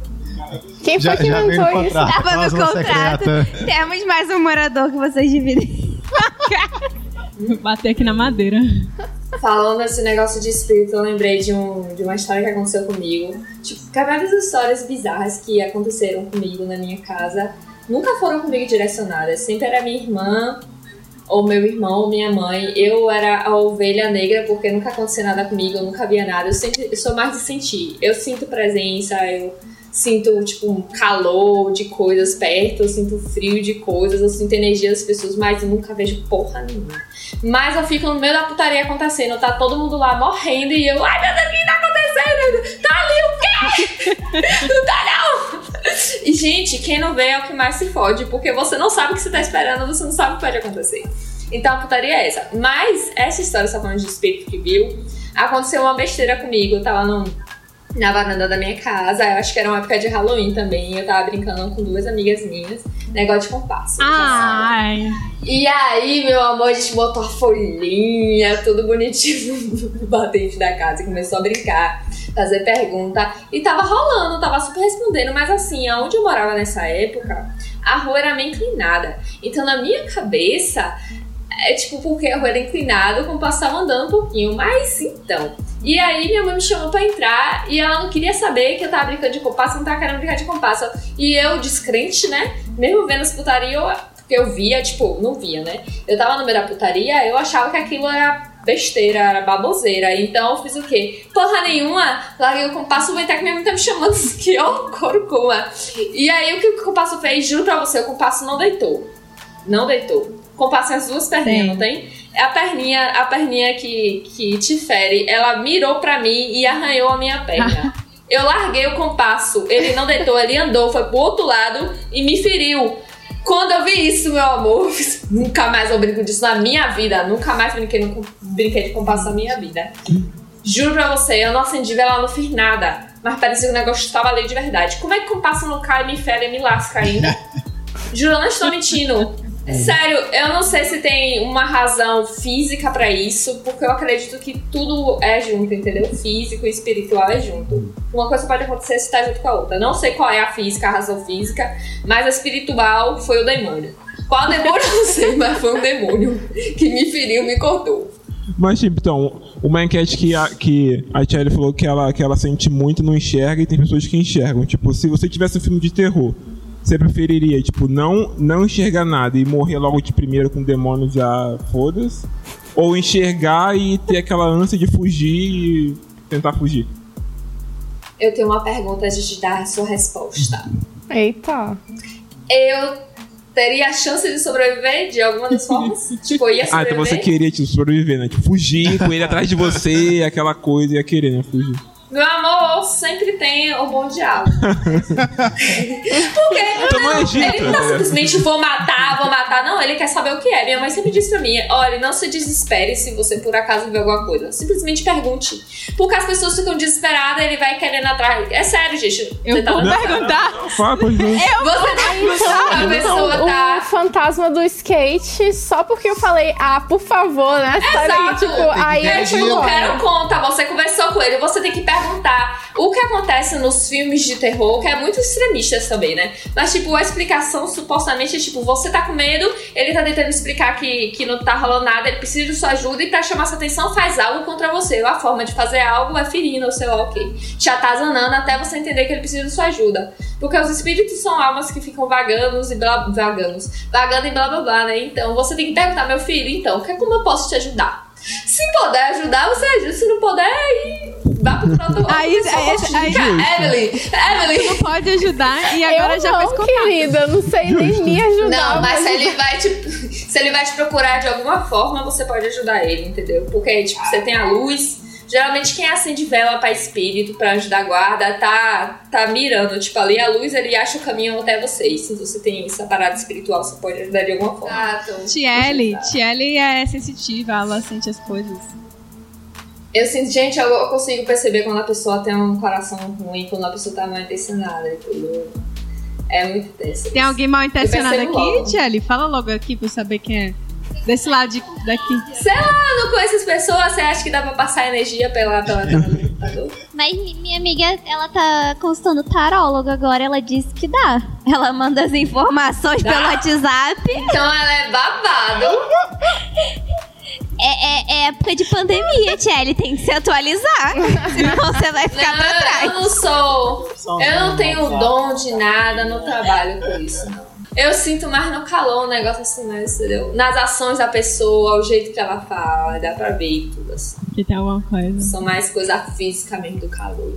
Quem Já, foi que já inventou isso? contrato. Tava no cláusula contrato. secreta. Temos mais um morador que vocês dividem. Vou bater aqui na madeira. Falando desse negócio de espírito, eu lembrei de, um, de uma história que aconteceu comigo. Tipo, várias histórias bizarras que aconteceram comigo na minha casa nunca foram comigo direcionadas. Sempre era minha irmã, ou meu irmão, ou minha mãe. Eu era a ovelha negra porque nunca aconteceu nada comigo, eu nunca via nada. Eu, sempre, eu sou mais de sentir. Eu sinto presença, eu sinto, tipo, um calor de coisas perto, eu sinto frio de coisas, eu sinto energia das pessoas, mas eu nunca vejo porra nenhuma. Mas eu fico no meio da putaria acontecendo, tá todo mundo lá morrendo e eu, ai meu Deus, o que tá acontecendo? Tá ali o quê? não tá não! E gente, quem não vê é o que mais se fode, porque você não sabe o que você tá esperando, você não sabe o que pode acontecer. Então a putaria é essa. Mas essa história, tá falando de espírito que viu, aconteceu uma besteira comigo, eu tava no, na varanda da minha casa, eu acho que era uma época de Halloween também, eu tava brincando com duas amigas minhas, negócio de compasso. Ai. E aí, meu amor, a gente botou a folhinha, tudo bonitinho no batente da casa e começou a brincar, fazer pergunta. E tava rolando, tava super respondendo, mas assim, aonde eu morava nessa época, a rua era meio inclinada. Então, na minha cabeça, é tipo, porque a rua era inclinada, o compasso tava andando um pouquinho. Mas então. E aí minha mãe me chamou pra entrar e ela não queria saber que eu tava brincando de compasso, não tava querendo brincar de compasso. E eu, descrente, né? Mesmo vendo essa putaria, eu, porque eu via, tipo, não via, né? Eu tava no meio da putaria, eu achava que aquilo era besteira, era baboseira. Então eu fiz o quê? Porra nenhuma, larguei o compasso, vou entrar que minha mãe tá me chamando aqui, ó, corcuma. E aí o que o compasso fez? Juro pra você, o compasso não deitou. Não deitou. Compasso tem as duas perninhas, Tem. não tem? A perninha, a perninha que, que te fere, ela mirou pra mim e arranhou a minha perna. Eu larguei o compasso, ele não deitou, ele andou, foi pro outro lado e me feriu. Quando eu vi isso, meu amor, nunca mais eu brinco disso na minha vida. Nunca mais brinquei, no, brinquei de compasso na minha vida. Juro pra você, eu não acendi vela, não fiz nada. Mas parecia que o negócio estava ali de verdade. Como é que compasso não cai, me fere e me lasca ainda? Juro, eu não estou mentindo. Sério, eu não sei se tem uma razão física pra isso, porque eu acredito que tudo é junto, entendeu? Físico e espiritual é junto. Uma coisa pode acontecer se tá junto com a outra. Não sei qual é a física, a razão física, mas a espiritual foi o demônio. Qual demônio eu não sei, mas foi um demônio que me feriu, me cortou. Mas, tipo, então, uma enquete que a, que a Thierry falou que ela, que ela sente muito e não enxerga, e tem pessoas que enxergam. Tipo, se você tivesse um filme de terror, você preferiria, tipo, não, não enxergar nada e morrer logo de primeiro com o demônio já foda-se? Ou enxergar e ter aquela ânsia de fugir e tentar fugir? Eu tenho uma pergunta antes de dar a sua resposta. Eita. Eu teria a chance de sobreviver de alguma das formas? tipo, ia Ah, sobreviver. então você queria, tipo, sobreviver, né? Tipo, fugir com ele atrás de você, aquela coisa, ia querer, né? Fugir. Meu amor sempre tem o bom diálogo. Porque Então não é Egito, ele não tá simplesmente vou matar, vou matar. Não, ele quer saber o que é. Minha mãe sempre disse pra mim: olha, não se desespere se você por acaso ver alguma coisa. Simplesmente pergunte. Porque as pessoas ficam desesperadas, ele vai querendo atrás. É sério, gente. Eu Você tá vou perguntar. Fala, pois não. Você tá a pessoa Então, tá. o fantasma do skate, só porque eu falei, ah, por favor, né? Aí, Exato. tipo, aí ter eu gelo. tipo, Eu quero conta, você conversou com ele, você tem que perguntar o que acontece nos filmes de terror, que é muito extremistas também, né? Mas, tipo, a explicação supostamente é tipo, você tá com medo, ele tá tentando explicar que, que não tá rolando nada, ele precisa de sua ajuda e pra chamar sua atenção faz algo contra você. A forma de fazer algo é ferindo, ou sei lá o quê. Te atazanando até você entender que ele precisa de sua ajuda. Porque os espíritos são almas que ficam vagando e blá, vagando, vagando e blá blá blá, né? Então você tem que perguntar, meu filho, então, que- como eu posso te ajudar? Se puder ajudar, você ajuda. Se não puder, aí vá pro protocolo. Aí- Pessoa aí- aí- Evelyn, Evelyn. Pode ajudar e agora eu já não, fez contato. querida, eu não sei nem me ajudar. Não, mas se ele vai te. Se ele vai te procurar de alguma forma, você pode ajudar ele, entendeu? Porque, tipo, você tem a luz. Geralmente quem acende vela pra espírito, pra ajudar a guarda, tá, tá mirando. Tipo, ali a luz, ele acha o caminho até vocês. Se você tem essa parada espiritual, você pode ajudar de alguma forma. Ah, Tiele, Tiele é sensitiva, ela sente as coisas. Eu sinto, gente, eu, eu consigo perceber quando a pessoa tem um coração ruim, quando a pessoa tá mal intencionada, entendeu? É muito tenso. Tem alguém mal intencionado aqui. Tiele? Fala logo aqui pra eu saber quem é. Desse lado de, daqui. Sei lá, eu não conheço as pessoas, você acha que dá pra passar energia pela, tela do computador? Mas mi- minha amiga, ela tá consultando tarólogo agora, ela disse que dá. Ela manda as informações Dá? pelo WhatsApp. Então ela é babado. É, é- é época de pandemia, Tchelle, tem que se atualizar. Senão você vai ficar pra Não, eu trás. não sou. Eu não tenho dom de nada, não trabalho com isso, não. Eu sinto mais no calor um negócio assim, mais, entendeu? Nas ações da pessoa, o jeito que ela fala, dá pra ver e tudo assim. Que tem alguma coisa. São mais coisa física mesmo do calor.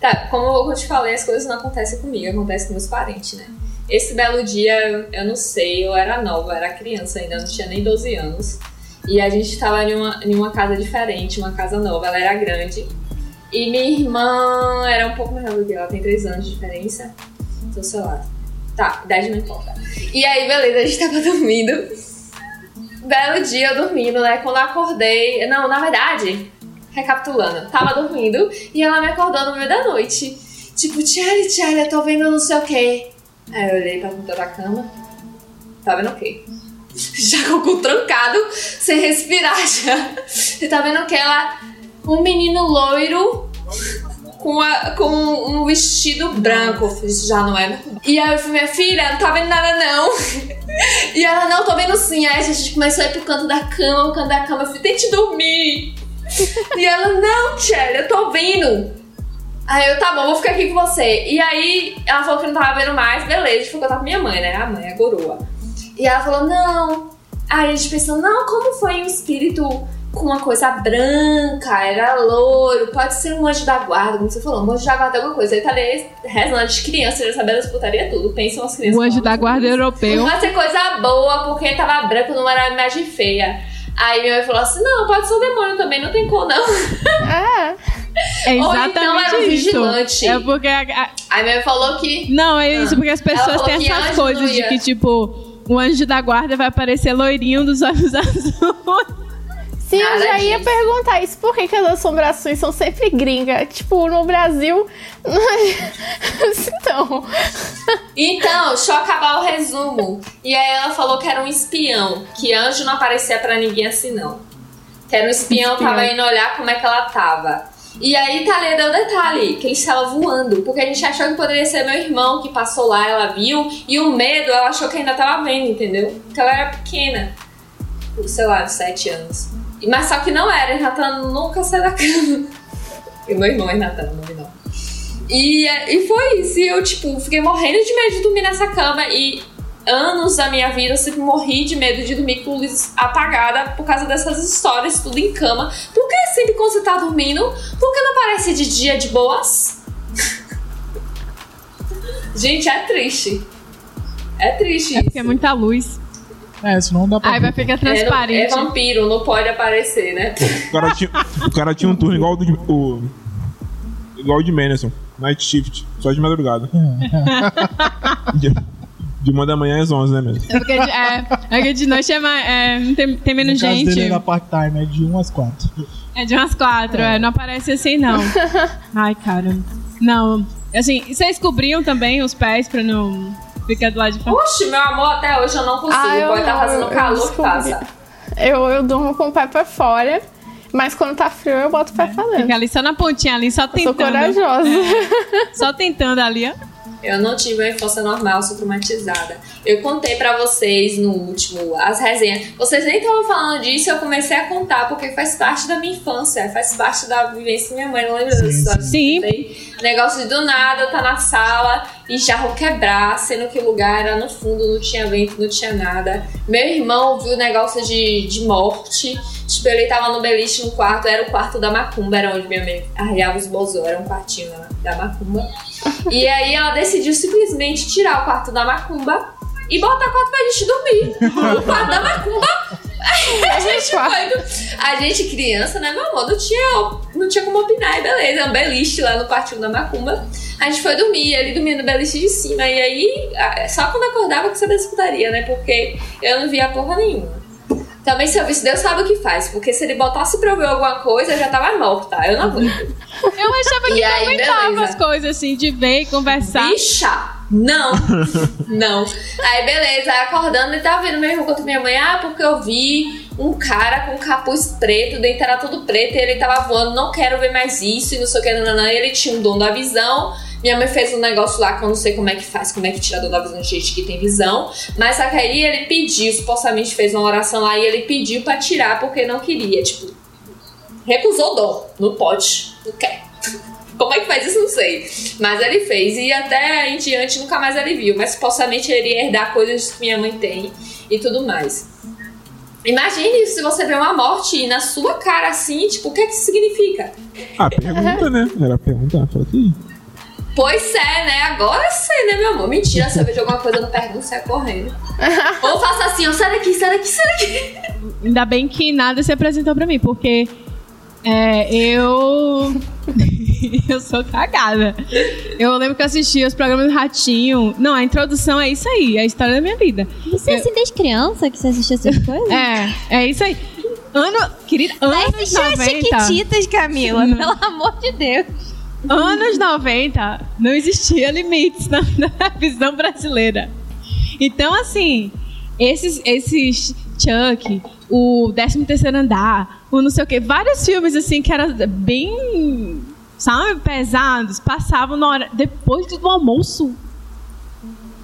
Tá, como eu te falei, as coisas não acontecem comigo, acontecem com meus parentes, né? Esse belo dia, eu- eu não sei, eu era nova, eu era criança ainda, não tinha nem 12 anos. E a gente tava em uma, em uma casa diferente, uma casa nova, ela era grande. E minha irmã era um pouco mais nova do que ela, tem 3 anos de diferença. Então, sei lá. Tá, idade não importa. E aí, beleza, a gente tava dormindo. Belo dia eu dormindo, né? Quando eu acordei. Não, na verdade, recapitulando, tava dormindo e ela me acordou no meio da noite. Tipo, Tchelle, Tchelle, eu tô vendo não sei o quê. Aí eu olhei pra ponta da cama. Tá vendo o quê? Já com o cu trancado, sem respirar já. Você tá vendo que ela. Um menino loiro com, a- com um vestido branco. Isso já não é. E aí eu falei, minha filha, não tá vendo nada não. E ela, não, tô vendo sim. Aí a gente começou a ir pro canto da cama, o canto da cama. Eu falei, tente dormir. E ela, não, Tchelle, eu tô vendo. Aí eu, tá bom, vou ficar aqui com você. E aí ela falou que não tava vendo mais, beleza, a gente foi contar minha mãe, né? A mãe, a coroa. E ela falou, não. Aí a gente pensou, não, como foi um espírito com uma coisa branca, era loiro, pode ser um anjo da guarda, como você falou, um anjo da guarda é alguma coisa. Aí tá ali rezando de criança, já sabendo das putaria tudo. Pensam as crianças. O anjo da guarda europeu. Vai ser coisa boa, porque tava branco, não era imagem feia. Aí minha mãe falou assim: não, pode ser o demônio também, não tem como não. É. É Ou exatamente então era um isso. vigilante. É porque. a- a- Aí minha mãe falou que. não, é isso, porque as pessoas têm essas coisas de que, tipo, o anjo da guarda vai aparecer loirinho dos olhos azuis. Sim, eu Nada já ia disso. perguntar isso. Por que, que as assombrações são sempre gringas? Tipo, no Brasil. então. Então, deixa eu acabar o resumo. E aí ela falou que era um espião, que anjo não aparecia pra ninguém assim, não. Que era um espião, Espião. tava indo olhar como é que ela tava. E aí Thalia deu detalhe, que ele estava voando, porque a gente achou que poderia ser meu irmão que passou lá, ela viu, e o medo ela achou que ainda tava vendo, entendeu? Porque ela era pequena, sei lá, de 7 anos. Mas só que não era, Renata nunca saiu da cama. E meu irmão é Renata, não me não. E, e foi isso. E eu, tipo, fiquei morrendo de medo de dormir nessa cama. E anos da minha vida eu sempre morri de medo de dormir com luz apagada por causa dessas histórias, tudo em cama. Por que sempre quando você tá dormindo? Por que não parece de dia de boas? Gente, é triste. É triste. É porque é muita luz. É, senão não dá pra Aí vai ficar É, transparente. é vampiro, não pode aparecer, né? O cara tinha, o cara tinha um turno igual do. O, Lord Manson, Night Shift, só de madrugada. de, de uma da manhã às 11, né mesmo? É porque de, é, é que de noite é, mais, é, tem, tem menos No caso gente. dele é na part-time, é de 1 às 4. É de umas quatro, é. não aparece assim, não. Ai, cara. Não. Assim, vocês cobriam também os pés pra não ficar do lado de fora? Oxe, meu amor, até hoje eu não consigo. Ah, eu Pode tá não, fazendo calor que passa. Eu, eu durmo com o pé pra fora, mas quando tá frio eu boto o pé pra dentro. Fica ali só na pontinha ali, só Eu sou tentando. corajosa. Só tentando ali, ó. Eu não tive uma infância normal, sou traumatizada. Eu contei pra vocês no último as resenhas. Vocês nem estavam falando disso, eu comecei a contar porque faz parte da minha infância, faz parte da vivência da minha mãe. Não lembro Sim, história. sim. Contei. Negócio de do nada, tá na sala e jarro quebrar, sendo que o lugar era no fundo, não tinha vento, não tinha nada. Meu irmão viu negócio de, de morte. Tipo, ele tava no beliche no quarto, era o quarto da macumba, era onde minha mãe arriava os bolsos, era um quartinho lá da macumba. E aí ela decidiu simplesmente tirar o quarto da macumba e botar quarto pra gente dormir. O quarto da macumba. A gente foi. A gente, criança, né, meu amor? Não tinha, não tinha como opinar, e beleza. É um beliche lá no quartinho da macumba. A gente foi dormir, ele dormia no beliche de cima. E aí, só quando acordava que sabia escutaria, né? Porque eu não via porra nenhuma. Também, se eu visse, Deus sabe o que faz. Porque se ele botasse pra eu ver alguma coisa, eu já tava morta. Eu não aguento. Eu achava que E aí, comentava beleza. as coisas assim, de ver e conversar. Bicha! Não! não. Aí, beleza, acordando, ele tava vendo meu irmão contra minha mãe. Ah, porque eu vi um cara com um capuz preto, dentro era tudo preto, e ele tava voando, não quero ver mais isso, e não sei o que, nananã. E ele tinha um dom da visão. Minha mãe fez um negócio lá que eu não sei como é que faz, como é que tira da visão de gente que tem visão. Mas que aí ele pediu, supostamente fez uma oração lá, e ele pediu pra tirar porque não queria. Tipo, recusou o dom. Não pode, não quer. Como é que faz isso? Não sei. Mas ele fez. E até em diante nunca mais ele viu. Mas supostamente ele ia herdar coisas que minha mãe tem e tudo mais. Imagine se você vê uma morte na sua cara assim, tipo, o que é que significa? Ah, pergunta, né? Era perguntar. Falei que. Pois é, né? Agora sei, né, meu amor? Mentira, se eu vejo alguma coisa, eu não pergunto, sai correndo. Ou faço assim, ó, sai daqui, sai daqui, sai daqui. Ainda bem que nada se apresentou pra mim, porque é, eu. eu sou cagada. Eu lembro que eu assistia os programas do Ratinho. Não, a introdução é isso aí, é a história da minha vida. Você é assim desde criança que você assistia essas coisas? É, é isso aí. Ano, querida, Vai anos assistir as 90. Chiquititas, Camila, pelo amor de Deus. Anos 90, não existia limites na, na visão brasileira. Então, assim, esses, esses Chuck, o 13 terceiro andar, o não sei o quê, vários filmes, assim, que eram bem, sabe, pesados, passavam na hora, depois do almoço.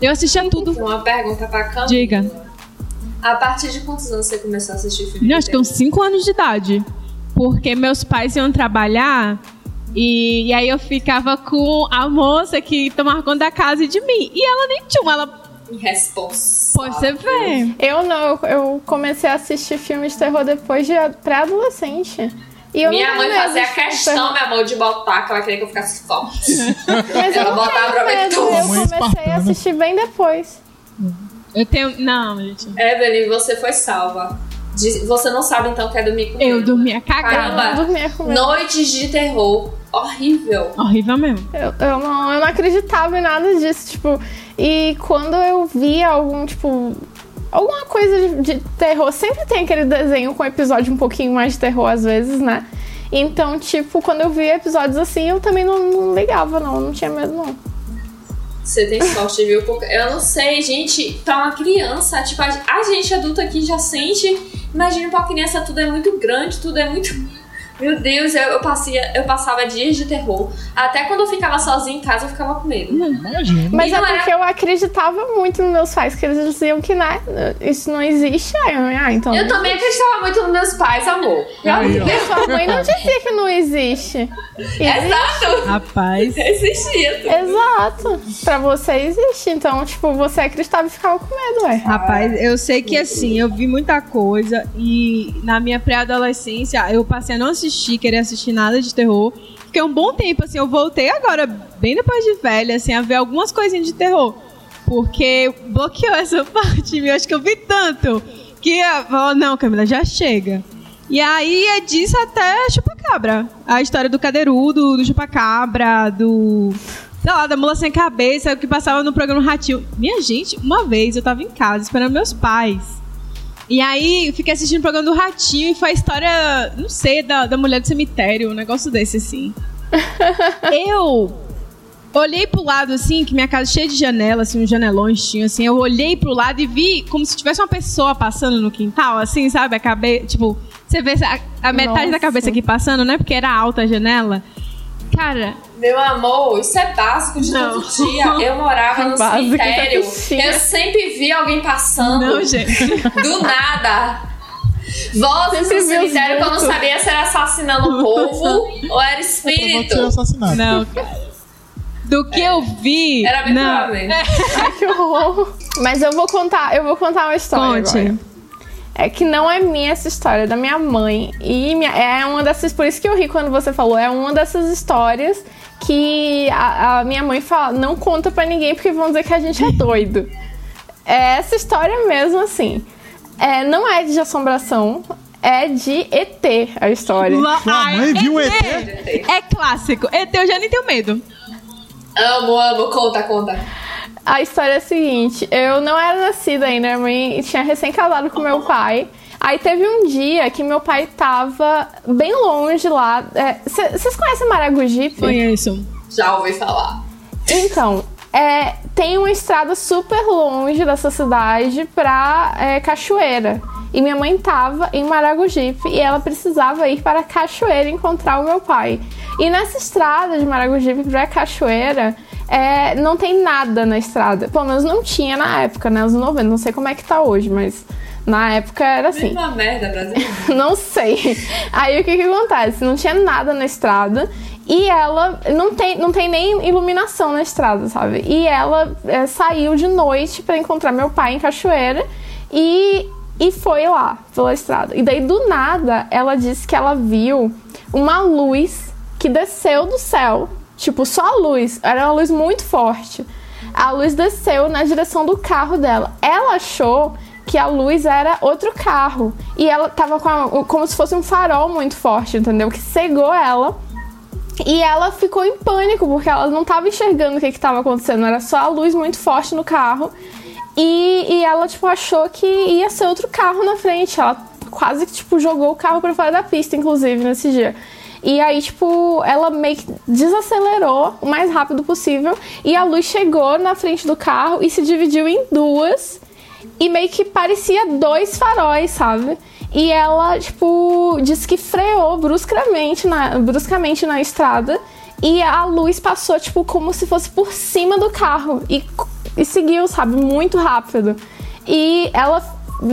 Eu assistia tudo. Uma pergunta pra Camila. Diga. A partir de quantos anos você começou a assistir filme? Não, acho que uns 5 anos de idade. Porque meus pais iam trabalhar e, e aí eu ficava com a moça que tomava conta da casa e de mim. E ela nem tinha uma, ela. Responsável. Pô, você vê. Eu não, eu, eu comecei a assistir filmes de terror depois de pré-adolescente. E eu Minha mãe fazia questão, terror. meu amor, de botar, que ela queria que eu ficasse forte. Mas eu Ela não botava pra ver tudo. eu comecei a assistir bem depois. Eu tenho. Não, gente. Evelyn, você foi salva. Você não sabe então que é dormir com Eu dormia cagada. Caramba. Eu dormia com. Noites de terror. Horrível. Horrível mesmo. Eu, eu não, eu não acreditava em nada disso, tipo. E quando eu via algum, tipo. Alguma coisa de, de terror, sempre tem aquele desenho com episódio um pouquinho mais de terror às vezes, né? Então, tipo, quando eu via episódios assim, eu também não, não ligava, não, não tinha medo, não. Você tem sorte, viu? Porque eu não sei, gente, pra uma criança, tipo, a, a gente adulta aqui já sente. Imagina pra uma criança, tudo é muito grande, tudo é muito. Meu Deus, eu, eu, passia, eu passava dias de terror. Até quando eu ficava sozinha em casa, eu ficava com medo. Imagina. Mas E é era- porque eu acreditava muito nos meus pais, que eles diziam que né, isso não existe. Aí eu, ah, então. Eu também acreditava muito nos meus pais, amor. Porque sua mãe não dizia que não existe. Existe. Exato. Rapaz. Existia. Exato. Pra você existe. Então, tipo, você acreditava e ficava com medo, ué. Rapaz, eu sei que assim, eu vi muita coisa e na minha pré-adolescência eu passei a não assistir, querer assistir nada de terror. Fiquei um bom tempo, assim, eu voltei agora, bem depois de velha, assim, a ver algumas coisinhas de terror. Porque bloqueou essa parte, eu acho que eu vi tanto que eu falei, não, Camila, já chega. E aí é disso até chupacabra. A história do cadeirudo, do chupacabra, do. Sei lá, da mula sem cabeça, que passava no programa Ratinho. Minha gente, uma vez eu tava em casa esperando meus pais. E aí fiquei assistindo o programa do Ratinho e foi a história, não sei, da, da mulher do cemitério, um negócio desse assim. eu olhei pro lado assim, que minha casa é cheia de janela, assim, uns janelões tinha assim. Eu olhei pro lado e vi como se tivesse uma pessoa passando no quintal, assim, sabe? A cabeça, tipo, você vê a, a metade Nossa. da cabeça aqui passando, né? Porque era alta a janela. Cara, Meu amor, isso é básico de Não. todo dia. Eu morava no Básico de cemitério. Eu sempre vi alguém passando não, gente. do nada. Vozes no cemitério que eu não sabia se era assassinando o povo ou era que espírito. Não. Do que eu vi. Era bem não. provavelmente. Ai, que horror. Mas eu vou contar, eu vou contar uma história Conte. agora. É que não é minha essa história, é da minha mãe. E minha- é uma dessas. Por isso que eu ri quando você falou. É uma dessas histórias que a, a minha mãe fala, não conta pra ninguém porque vão dizer que a gente é doido. É essa história mesmo, assim. É, não é de assombração, é de ET a história. La- Sua Ai, mãe viu um ET. ET? É clássico. ET eu já nem tenho medo. Amo, amo. Conta, conta. A história é a seguinte: eu não era nascida ainda, minha mãe tinha recém casado com meu pai. Aí teve um dia que meu pai tava bem longe lá. Vocês conhecem Maragogipe? Conheço. Já ouvi falar. Então, é, tem uma estrada super longe dessa cidade pra é, Cachoeira. E minha mãe tava em Maragogipe e ela precisava ir para Cachoeira encontrar o meu pai. E nessa estrada de Maragogipe pra Cachoeira, é, não tem nada na estrada. Pelo menos não tinha na época, né? Os 90. Não sei como é que tá hoje, mas na época era assim. Mesma merda, Brasil. Não sei. Aí o que que acontece? Não tinha nada na estrada e ela não tem, não tem nem iluminação na estrada, sabe? E ela é, saiu de noite pra encontrar meu pai em Cachoeira e, e foi lá pela estrada. E daí do nada ela disse que ela viu uma luz que desceu do céu, tipo só a luz, era uma luz muito forte. A luz desceu na direção do carro dela. Ela achou que a luz era outro carro. E ela tava com a- como se fosse um farol muito forte, entendeu? Que cegou ela. E ela ficou em pânico, porque ela não tava enxergando o que estava acontecendo. Era só a luz muito forte no carro. E, e ela, tipo, achou que ia ser outro carro na frente. Ela quase que, tipo, jogou o carro pra fora da pista, inclusive, nesse dia. E aí, tipo, ela meio que desacelerou o mais rápido possível. E a luz chegou na frente do carro e se dividiu em duas. E meio que parecia dois faróis, sabe? E ela, tipo, disse que freou bruscamente na, bruscamente na estrada. E a luz passou, tipo, como se fosse por cima do carro. E, e seguiu, sabe? Muito rápido. E ela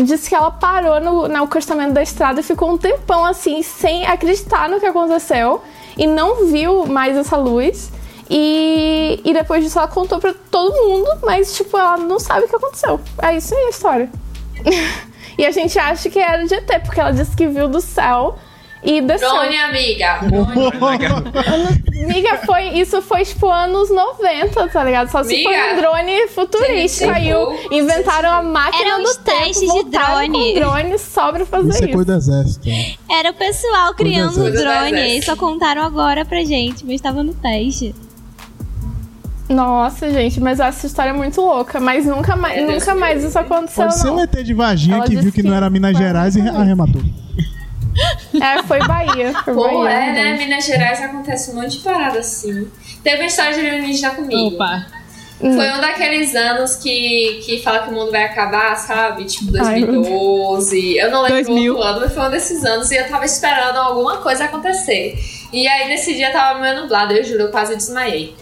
disse que ela parou no, no acostamento da estrada e ficou um tempão assim, sem acreditar no que aconteceu. E não viu mais essa luz. E, e depois disso ela contou pra todo mundo, mas tipo, ela não sabe o que aconteceu. É isso aí a história. e a gente acha que era de ET, porque ela disse que viu do céu e amiga. Drone. Amiga, foi, isso foi tipo anos 90, tá ligado? Só se Amiga, foi um drone. Aí o- tipo, inventaram a máquina Eram do os tempo, testes de drone. com drone só pra fazer Isso é coisa do exército. Era o pessoal criando o drone. Eles só contaram agora pra gente, mas tava no teste. Nossa, gente, mas essa história é muito louca. Mas nunca mais, É, nunca mais isso aconteceu, Pode ser não. um ET de Varginha Ela que viu que, que não era Minas Gerais e arrematou. É, foi Bahia. Foi Pô, Bahia, é, né? Minas Gerais acontece um monte de parada assim. Teve uma história de alienígena comigo. Opa. Foi um daqueles anos que, que fala que o mundo vai acabar, sabe? Tipo Ai, meu 2012. Eu não lembro 2000. o ano, mas foi um desses anos e eu tava esperando alguma coisa acontecer. E aí nesse dia tava meio nublado, eu juro, eu quase desmaiei.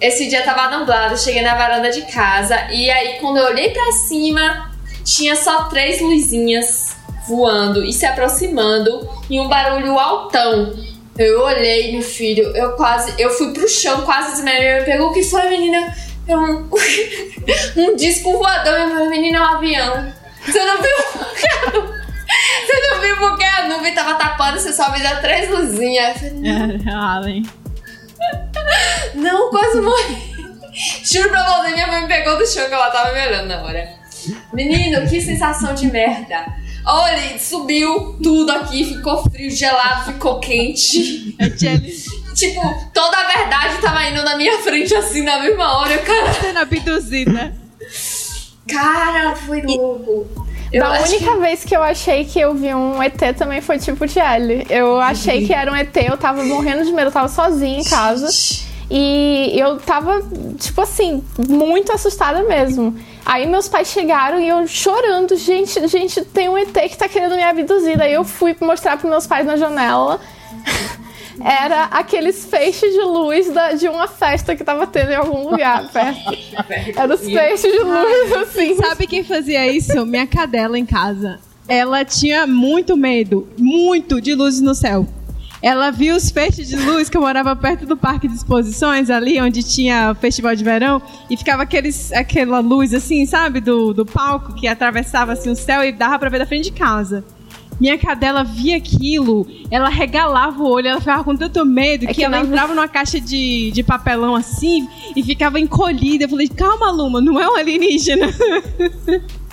Esse dia tava nublado, cheguei na varanda de casa e aí quando eu olhei pra cima, tinha só três luzinhas voando e se aproximando e um barulho altão. Eu olhei, meu filho, eu quase, eu fui pro chão, quase desmaiei, me pegou, o que foi, menina? É um, um disco voador, minha mãe, menina, é um avião. Você não viu? Você não viu porque a nuvem tava tapando, você só via três luzinhas. Eu falei, É, Allen. não, quase morri. Juro pra você, minha mãe me pegou do chão que ela tava me olhando na hora. Menino, que sensação de merda. Olha, subiu tudo aqui, ficou frio, gelado, ficou quente. A Tchelle Tipo, toda a verdade tava indo na minha frente assim na mesma hora. Eu, Cara, sendo abduzida. cara foi louco. Eu acho única vez que eu achei que eu vi um ET também foi tipo de Ellie. Eu achei que era um ET, eu tava morrendo de medo, eu tava sozinha em casa. E eu tava, tipo assim, muito assustada mesmo. Aí meus pais chegaram e eu chorando, gente, gente, tem um ET que tá querendo me abduzir. Daí eu fui mostrar pros meus pais na janela. Era aqueles feixes de luz da- de uma festa que tava tendo em algum lugar perto. Era os feixes de luz, assim. Sabe quem fazia isso? Minha cadela em casa. Ela tinha muito medo, muito de luzes no céu. Ela viu os feixes de luz que eu morava perto do parque de exposições, ali onde tinha o festival de verão, e ficava aqueles, aquela luz assim, sabe, do, do palco que atravessava assim o céu e dava pra ver da frente de casa. Minha cadela via aquilo, ela regalava o olho, ela ficava com tanto medo que, que ela na- entrava numa caixa de, de papelão assim e ficava encolhida. Eu falei, calma, Luma, não é um alienígena.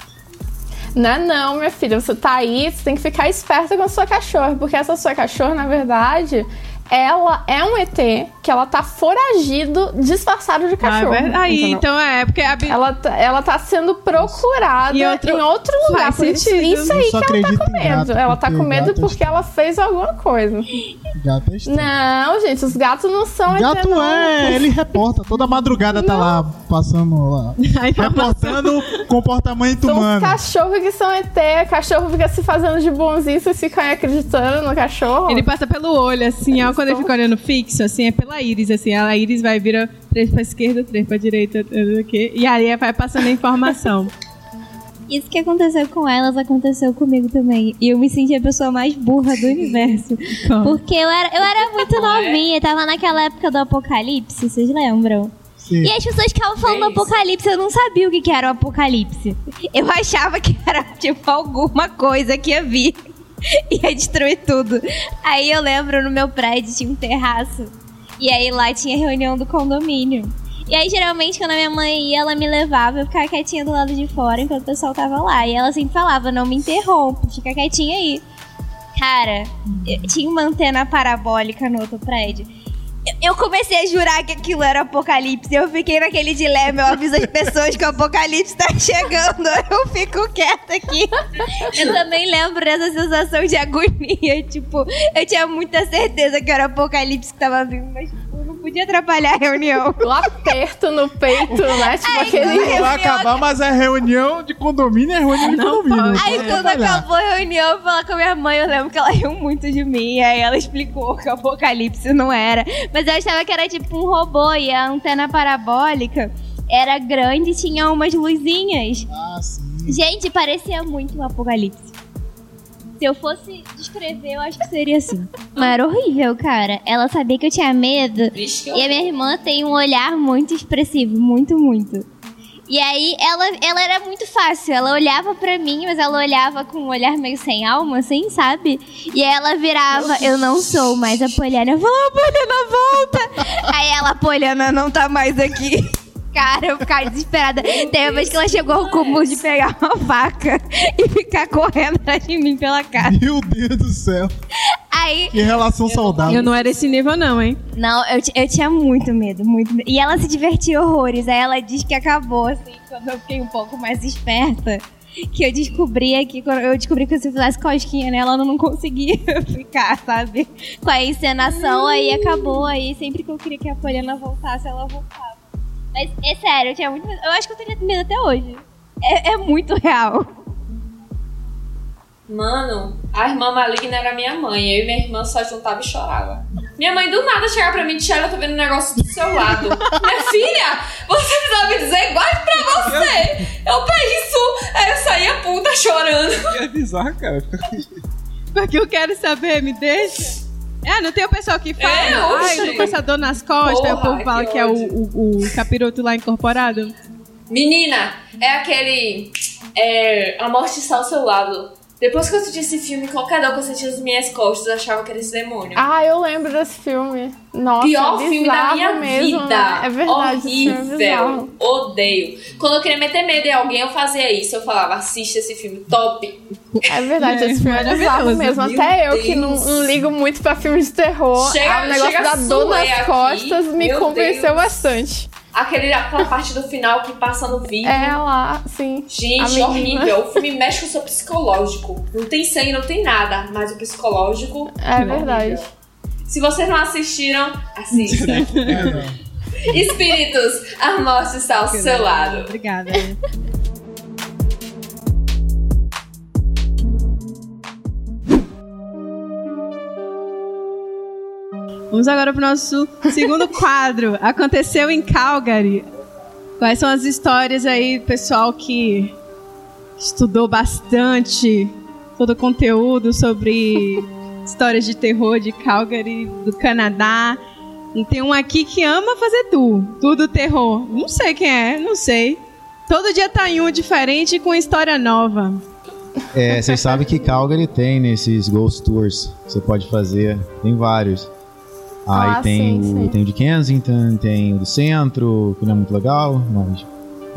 Não é não, minha filha. Você tá aí, você tem que ficar esperta com a sua cachorra. Porque essa sua cachorra, na verdade, ela é um ET que ela tá foragido, disfarçado de cachorro. Aí, entendeu? então é, porque a Ela, tá- ela tá sendo procurada E em outro- outro, lugar. faz Por isso, sentido. isso aí que ela tá com medo. gato, ela tá com medo é porque ela fez alguma coisa. Gato é estranho. Não, gente, os gatos não são ET, Gato não. é, ele reporta. Toda madrugada tá lá, passando lá. a informação. Reportando comportamento São os humano. cachorros que são ET. Cachorro fica se fazendo de bonzinho, vocês ficam aí acreditando no cachorro. Ele passa pelo olho, assim, ó, quando ele fica olhando fixo, assim, é pela íris, assim, a íris vai vira três pra esquerda, três pra direita, quê, e aí vai passando a informação. Isso que aconteceu com elas aconteceu comigo também. E eu me senti a pessoa mais burra do universo. Porque eu era, eu era muito novinha, tava naquela época do apocalipse, vocês lembram? Sim. E as pessoas ficavam falando do apocalipse, eu não sabia o que, que era o apocalipse. Eu achava que era, tipo, alguma coisa que ia vir. Ia destruir tudo. Aí eu lembro, no meu prédio tinha um terraço. E aí lá tinha reunião do condomínio. E aí, geralmente, quando a minha mãe ia, ela me levava, eu ficava quietinha do lado de fora enquanto o pessoal tava lá. E ela sempre falava, não me interrompa, fica quietinha aí. Cara, tinha uma antena parabólica no outro prédio. Eu- comecei a jurar que aquilo era apocalipse. Eu fiquei naquele dilema. Eu aviso as pessoas que o apocalipse tá chegando. Eu fico quieta aqui. Eu também lembro dessa sensação de agonia. Tipo, eu tinha muita certeza que era apocalipse que tava vindo, mas não podia atrapalhar a reunião. Um aperto no peito, né? Tipo Ai, aquele. não, Vai acabar, mas é reunião de condomínio, é reunião de Não condomínio. pode. Aí quando acabou a reunião, eu falar com a minha mãe, eu lembro que ela riu muito de mim. Aí ela explicou que o apocalipse não era. Mas eu achava que era tipo um robô e a antena parabólica era grande e tinha umas luzinhas. Ah, sim. Gente, parecia muito um apocalipse. Se eu fosse descrever, eu acho que seria assim. Mas era horrível, cara. Ela sabia que eu tinha medo. Vixe, E a minha irmã tem um olhar muito expressivo, muito, muito. E aí ela, ela era muito fácil. Ela olhava pra mim, mas ela olhava com um olhar meio sem alma, assim, sabe? E aí ela virava, eu não sou mais a Poliana. Eu falava, a Poliana volta! aí ela, Poliana não tá mais aqui. Cara, eu ficava desesperada. Tem uma vez que ela chegou ao cúmulo de pegar uma faca e ficar correndo atrás de mim pela casa. Meu Deus do céu. Aí Que relação saudável. Eu não era esse nível, não, hein? Não, eu, eu tinha muito medo, muito medo. E ela se divertia horrores. Aí ela diz que acabou, assim, quando eu fiquei um pouco mais esperta. Que eu descobria que quando eu descobri que se eu fizesse cosquinha nela, ela não conseguia ficar, sabe? Com a encenação, aí acabou. Aí sempre que eu queria que a Poliana voltasse, ela voltava. Mas é sério, eu tinha muito medo. Eu acho que eu teria medo até hoje. É, é muito real. Mano, a irmã maligna era minha mãe. Eu e minha irmã só juntava e chorava. Minha mãe do nada chegava pra mim e disse: eu tô vendo um negócio do seu lado. minha filha, você precisa me dizer igual pra você. Eu pra isso. Aí eu saía puta chorando. É bizarro, cara. Porque eu quero saber, me deixa. É, não tem o pessoal que fala, É, ai, tô com essa dor nas costas, o Porra, povo fala que que, é o, o, o capiroto lá incorporado. Menina, é aquele. É. Amortiçar o seu lado. Depois que eu assisti esse filme, qualquer dor que eu sentia nas minhas costas, eu achava que era esse demônio. Ah, eu lembro desse filme. Nossa, Pior bizarro filme da minha mesmo, vida. né? É verdade, filme é Horrível. bizarro. Odeio. Quando eu queria meter medo em alguém, eu fazia isso. Eu falava, assiste esse filme, top. É verdade, esse filme é bizarro mesmo. Meu Até eu que não, Deus. não ligo muito pra filmes de terror, Chega- o negócio chega da dor nas aqui. costas me Meu convenceu Deus. bastante. Aquele, aquela parte do final que passa no vídeo. É lá, sim. Gente, horrível. O filme mexe com o seu psicológico. Não tem sangue, não tem nada. Mas o psicológico. É horrível. verdade. Se vocês não assistiram, assistam. É. Espíritos, a morte está ao seu lado. Obrigada. Vamos agora para o nosso segundo quadro. Aconteceu em Calgary. Quais são as histórias aí, pessoal que estudou bastante todo o conteúdo sobre histórias de terror de Calgary, do Canadá. E tem um aqui que ama fazer tudo, tudo terror. Não sei quem é, não sei. Todo dia tá em um diferente com história nova. É, vocês sabem que Calgary tem nesses Ghost Tours. Você pode fazer. Tem vários. Aí Ah, tem, sim, o, sim. tem o de Kensington, tem o do centro, que não é muito legal, mas.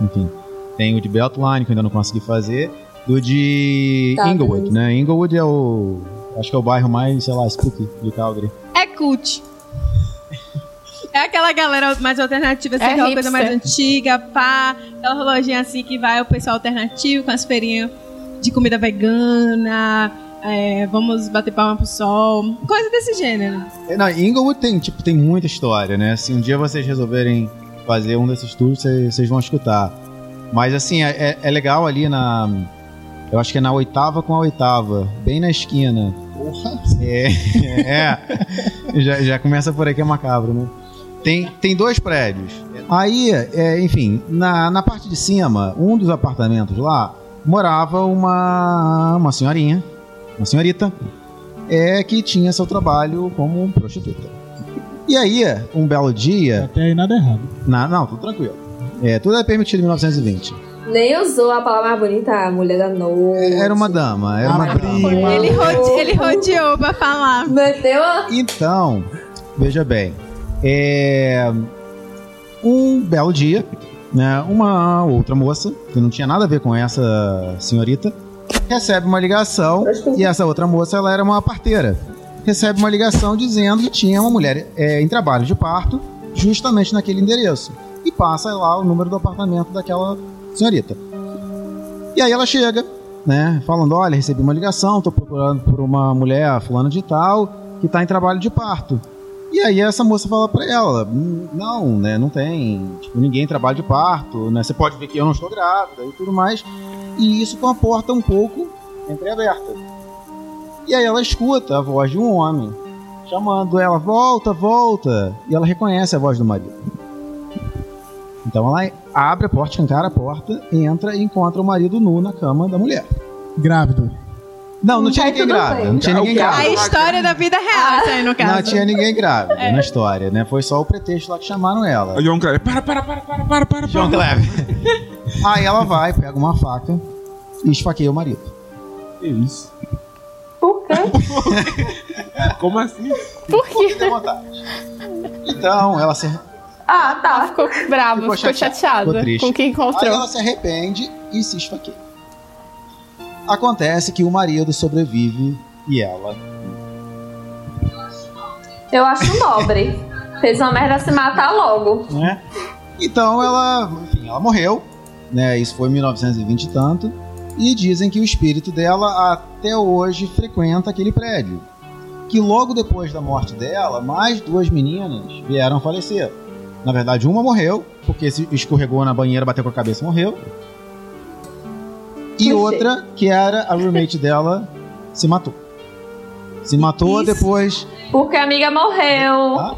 Enfim. Tem o de Beltline, que eu ainda não consegui fazer. Do de Tá, Inglewood, né? Inglewood é o. Acho que é o bairro mais, sei lá, spooky de Calgary. É cult. É aquela galera mais alternativa, assim, É aquela coisa mais antiga, pá. Aquela lojinha assim que vai o pessoal alternativo com as feirinhas de comida vegana. É, vamos bater palma pro sol. Coisa desse gênero. É, não, Inglewood tem, tipo, tem muita história, né? Se um dia vocês resolverem fazer um desses tours, vocês vão escutar. Mas assim, é, é- é legal ali na. Eu acho que é na oitava com a oitava, bem na esquina. Porra. É, é. Já, já começa por aqui é macabro, né? Tem, tem dois prédios. Aí, é, enfim, na, na parte de cima, um dos apartamentos lá, morava uma, uma senhorinha, uma senhorita, é, que tinha seu trabalho como prostituta. E aí, um belo dia. Até aí nada errado. Na, não, tudo tranquilo. É, tudo é permitido em 1920. Nem usou a palavra mais bonita, a mulher da noite. Era uma dama, era uma dama. prima. Ele, rode- ele rodeou pra falar. Meteu a... Então, veja bem, é, um belo dia, né, uma outra moça, que não tinha nada a ver com essa senhorita, recebe uma ligação, e essa outra moça ela era uma parteira, recebe uma ligação dizendo que tinha uma mulher é, em trabalho de parto, justamente naquele endereço, e passa lá o número do apartamento daquela senhorita. E aí ela chega, né, falando, olha, recebi uma ligação, tô procurando por uma mulher fulana de tal, que tá em trabalho de parto. E aí essa moça fala pra ela, "Hum, não, né, não tem, tipo, ninguém trabalha de parto, né, você pode ver que eu não estou grávida e tudo mais. E isso com a porta um pouco entreaberta. E aí ela escuta a voz de um homem, chamando ela, volta, volta. E ela reconhece a voz do marido. Então ela abre a porta, escancara a porta, entra e encontra o marido nu na cama da mulher. Grávido. Não, não tinha Aí ninguém grávida. Não tinha ninguém A grávida. história da vida real, isso aí, no caso. Não tinha ninguém grávida na história, né? Foi só o pretexto lá que chamaram ela. O John Kleber, para, para, para, para, para, para. João para. Kleber. Aí ela vai, pega uma faca e esfaqueia o marido. Que isso? Por quê? Como assim? Por quê? Então, ela se, Ah, tá. Ficou bravo, Ficou ficou, chateada ficou com quem aí encontrou. ela se arrepende e se esfaqueia. Acontece que o marido sobrevive e ela. Eu acho nobre. Fez uma merda se matar logo. né? Então ela, enfim, ela morreu, né? Isso foi em 1920 e tanto. E dizem que o espírito dela até hoje frequenta aquele prédio. Que logo depois da morte dela, mais duas meninas vieram falecer. Na verdade, uma morreu, porque se escorregou na banheira, bateu com a cabeça e morreu. E outra, que era a roommate dela, se matou. Se matou Isso. depois. Porque a amiga morreu. Ah?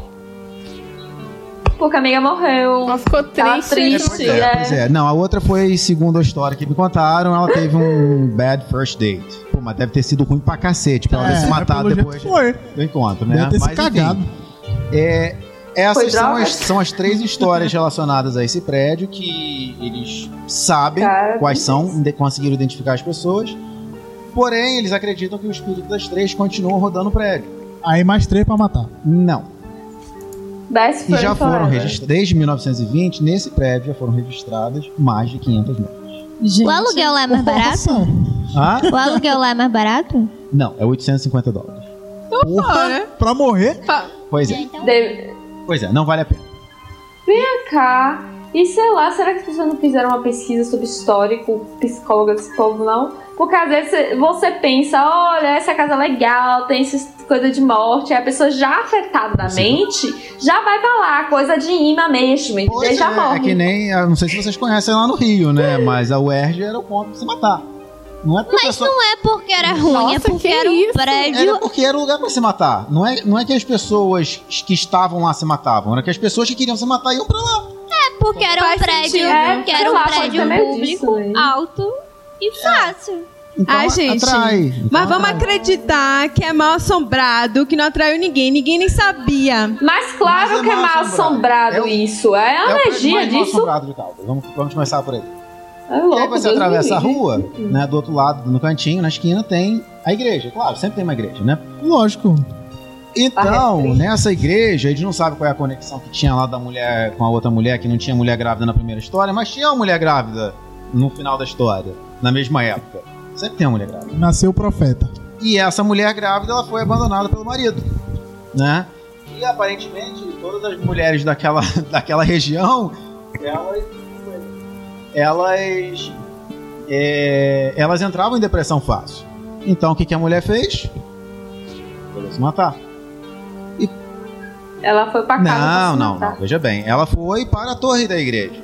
Porque a amiga morreu. Ela ficou Tá triste. triste. Pois é, pois é. Não, a outra foi, segundo a história que me contaram, ela teve um bad first date. Pô, mas deve ter sido ruim pra cacete pra ela ter se matado jeito depois Foi. do encontro, né? Deve ter se Mas, enfim, cagado. é, Foi essas são as, são as três histórias relacionadas a esse prédio que eles sabem Cara, quais são, conseguiram identificar as pessoas. Porém, eles acreditam que o espírito das três continuam rodando o prédio. Aí mais três pra matar. Não. E já foram registradas, desde 1920, nesse prédio já foram registradas mais de 500 mortes. Gente, O aluguel lá é mais barato? Nossa, Ah? O aluguel lá é mais barato? Não, é 850 dólares. fora. pra morrer? Pois é, Então, Deve- pois é, não vale a pena. cá. E sei lá, será que as pessoas não fizeram uma pesquisa sobre histórico, psicóloga desse povo, não? Porque às vezes você pensa, olha, essa casa é legal, tem essas coisa de morte, aí a pessoa já afetada da mente já vai pra lá, coisa de imã mesmo? Pois já é, morre. é que nem, eu não sei se vocês conhecem lá no Rio, né? Mas a UERJ era o ponto de se matar. Não é porque Mas pessoa- não é porque era ruim, é Nossa, porque que era um isso? prédio. Era porque era o lugar pra se matar. Não é, não é que as pessoas que estavam lá se matavam, era que as pessoas que queriam se matar iam pra lá. É porque era um Faz prédio, sentido. É, que era um lá, prédio disso, público, né? alto e fácil. Então Ai, gente. atrai. Então Mas vamos atrai. acreditar que é mal assombrado, que não atraiu ninguém, ninguém nem sabia. Mas claro Mas é que é mal assombrado. assombrado É o- isso. É a É energia mais mal disso. assombrado de Caldas. Vamos, vamos começar por aí. É E aí louco, você Deus atravessa a rua, né? Do outro lado, no cantinho, na esquina, tem a igreja. Claro, sempre tem uma igreja, né? Lógico. Então, nessa igreja, a gente não sabe qual é a conexão que tinha lá da mulher com a outra mulher, que não tinha mulher grávida na primeira história, mas tinha uma mulher grávida no final da história, na mesma época. Sempre tem uma mulher grávida. Nasceu o profeta. E essa mulher grávida, ela foi abandonada pelo marido, né? E aparentemente, todas as mulheres daquela, daquela região, elas... Elas... é, elas entravam em depressão fácil. Então, o que, que a mulher fez? Foi se matar. Ela foi pra casa. Não, não, não. Veja bem, ela foi para a torre da igreja.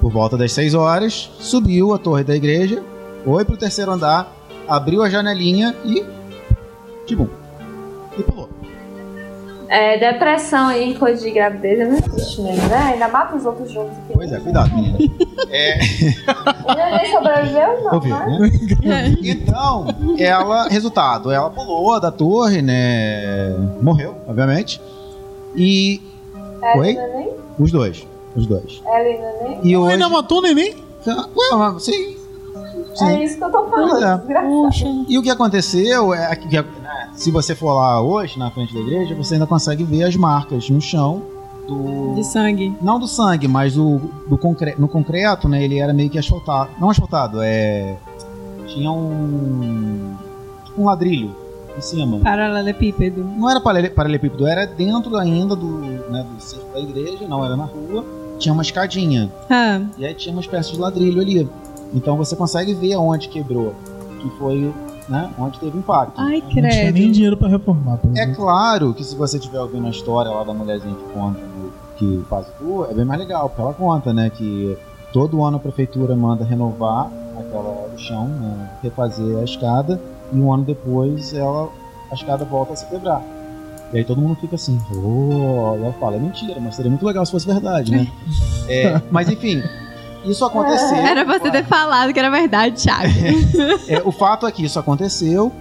Por volta das 6 horas, subiu a torre da igreja, foi pro terceiro andar, abriu a janelinha e. Tibum. E pulou. É, depressão e coisa de gravidez é muito triste mesmo, né? Ainda mata os outros juntos. aqui. Pois é, cuidado, menina. É, O neném sobreviveu, não, ouviu, né? né? Então, ela, resultado, ela pulou da torre, né? Morreu, obviamente. E. Ela Oi? e neném? Os dois. Os dois. Ela e o neném? E hoje. Ainda matou o neném? Ué, mas sim. É isso que eu tô falando. É. E o que aconteceu é que, né, se você for lá hoje, na frente da igreja, você ainda consegue ver as marcas no chão do. De sangue. Não do sangue, mas do, do concre... no concreto, né? Ele era meio que asfaltado. Não asfaltado, é. Tinha um. tipo um ladrilho em cima. Paralelepípedo. Não era parale- paralelepípedo, era dentro ainda do, né, do cerco da igreja, não era na rua. Tinha uma escadinha. Ah, E aí tinha uma espécie de ladrilho ali. Então você consegue ver onde quebrou. Que foi, né? Onde teve impacto. ai, Não tinha nem credo. dinheiro pra reformar. É claro que se você estiver ouvindo a história lá da mulherzinha que conta que faz o é bem mais legal, porque ela conta, né, que todo ano a prefeitura manda renovar aquela o chão, né, refazer a escada e um ano depois ela a escada volta a se quebrar. E aí todo mundo fica assim, oh, e ela fala, é mentira, mas seria muito legal se fosse verdade, né? É, mas enfim, isso aconteceu. Era você ter falado que era verdade, Thiago. É, o fato é que isso aconteceu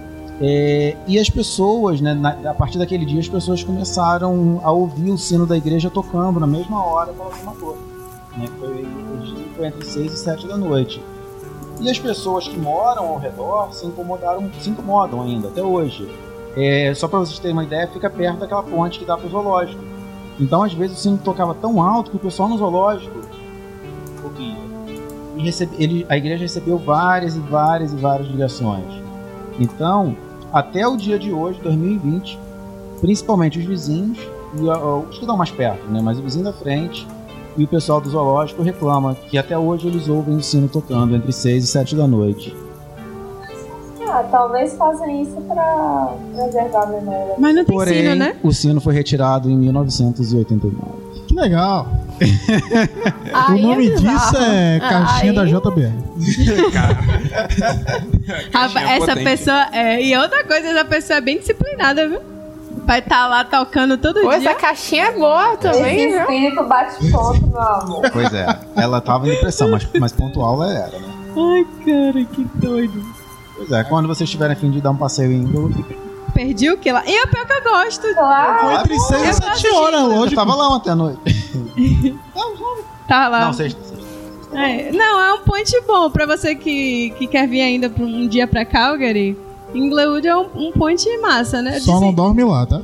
é, e as pessoas, né, na- a partir daquele dia, as pessoas começaram a ouvir o sino da igreja tocando na mesma hora que ela se matou. Né, foi, foi entre 6 e 7 da noite. E as pessoas que moram ao redor se incomodaram, se incomodam ainda, até hoje. É, só para vocês terem uma ideia, fica perto daquela ponte que dá para o zoológico. Então, às vezes, o sino tocava tão alto que o pessoal no zoológico ouvia. E recebe, ele, a igreja recebeu várias e várias e várias ligações. Então, até o dia de hoje, 2020, principalmente os vizinhos, e os que estão mais perto, né? mas o vizinho da frente e o pessoal do zoológico reclama que até hoje eles ouvem o sino tocando entre 6 e 7 da noite. Ah, talvez fazem isso pra preservar a memória. Mas não tem Porém, sino, né? o sino foi retirado em 1989. Que legal. O nome é disso é caixinha Aí- da JBR. Rapaz, essa potente. pessoa. É, e outra coisa, essa pessoa é bem disciplinada, viu? Vai estar lá tocando todo Pô, dia. essa caixinha é boa também, Esse viu? espírito bate ponto, meu amor. Pois é, ela tava em depressão, mas, mas pontual ela era, né? Ai, cara, que doido. Pois é, quando vocês tiverem fim de dar um passeio em Índolo, Perdi o que lá? E é o pior que eu gosto. Claro. Entre 6 e eu 7 horas, eu lógico. tava lá ontem à noite. Tá lá. Não, sexta, sexta. É, não, é um point bom pra você que, que quer vir ainda um dia pra Calgary. Inglewood é um, um point massa, né? Só não dorme lá, tá?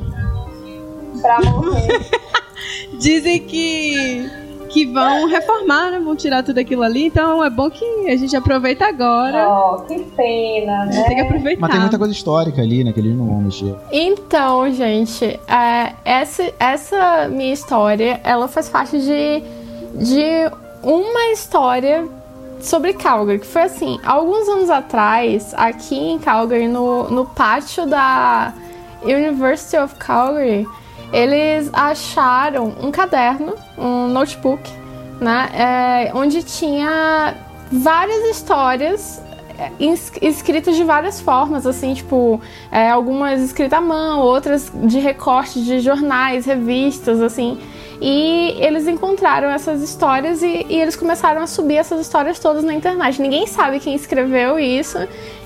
Pra morrer. Dizem que, que vão reformar, né? Vão tirar tudo aquilo ali. Então é bom que a gente aproveita agora. oh, que pena, né? Tem que aproveitar. Mas tem muita coisa histórica ali, né? Que eles não vão mexer. Então, gente, é, essa, essa minha história, ela faz parte de, de uma história sobre Calgary, que foi assim, alguns anos atrás, aqui em Calgary, no, no pátio da University of Calgary, eles acharam um caderno, um notebook, né, é, onde tinha várias histórias é, escritas de várias formas, assim, tipo, é, algumas escritas à mão, outras de recorte de jornais, revistas, assim. E eles encontraram essas histórias e, e eles começaram a subir essas histórias todas na internet. Ninguém sabe quem escreveu isso,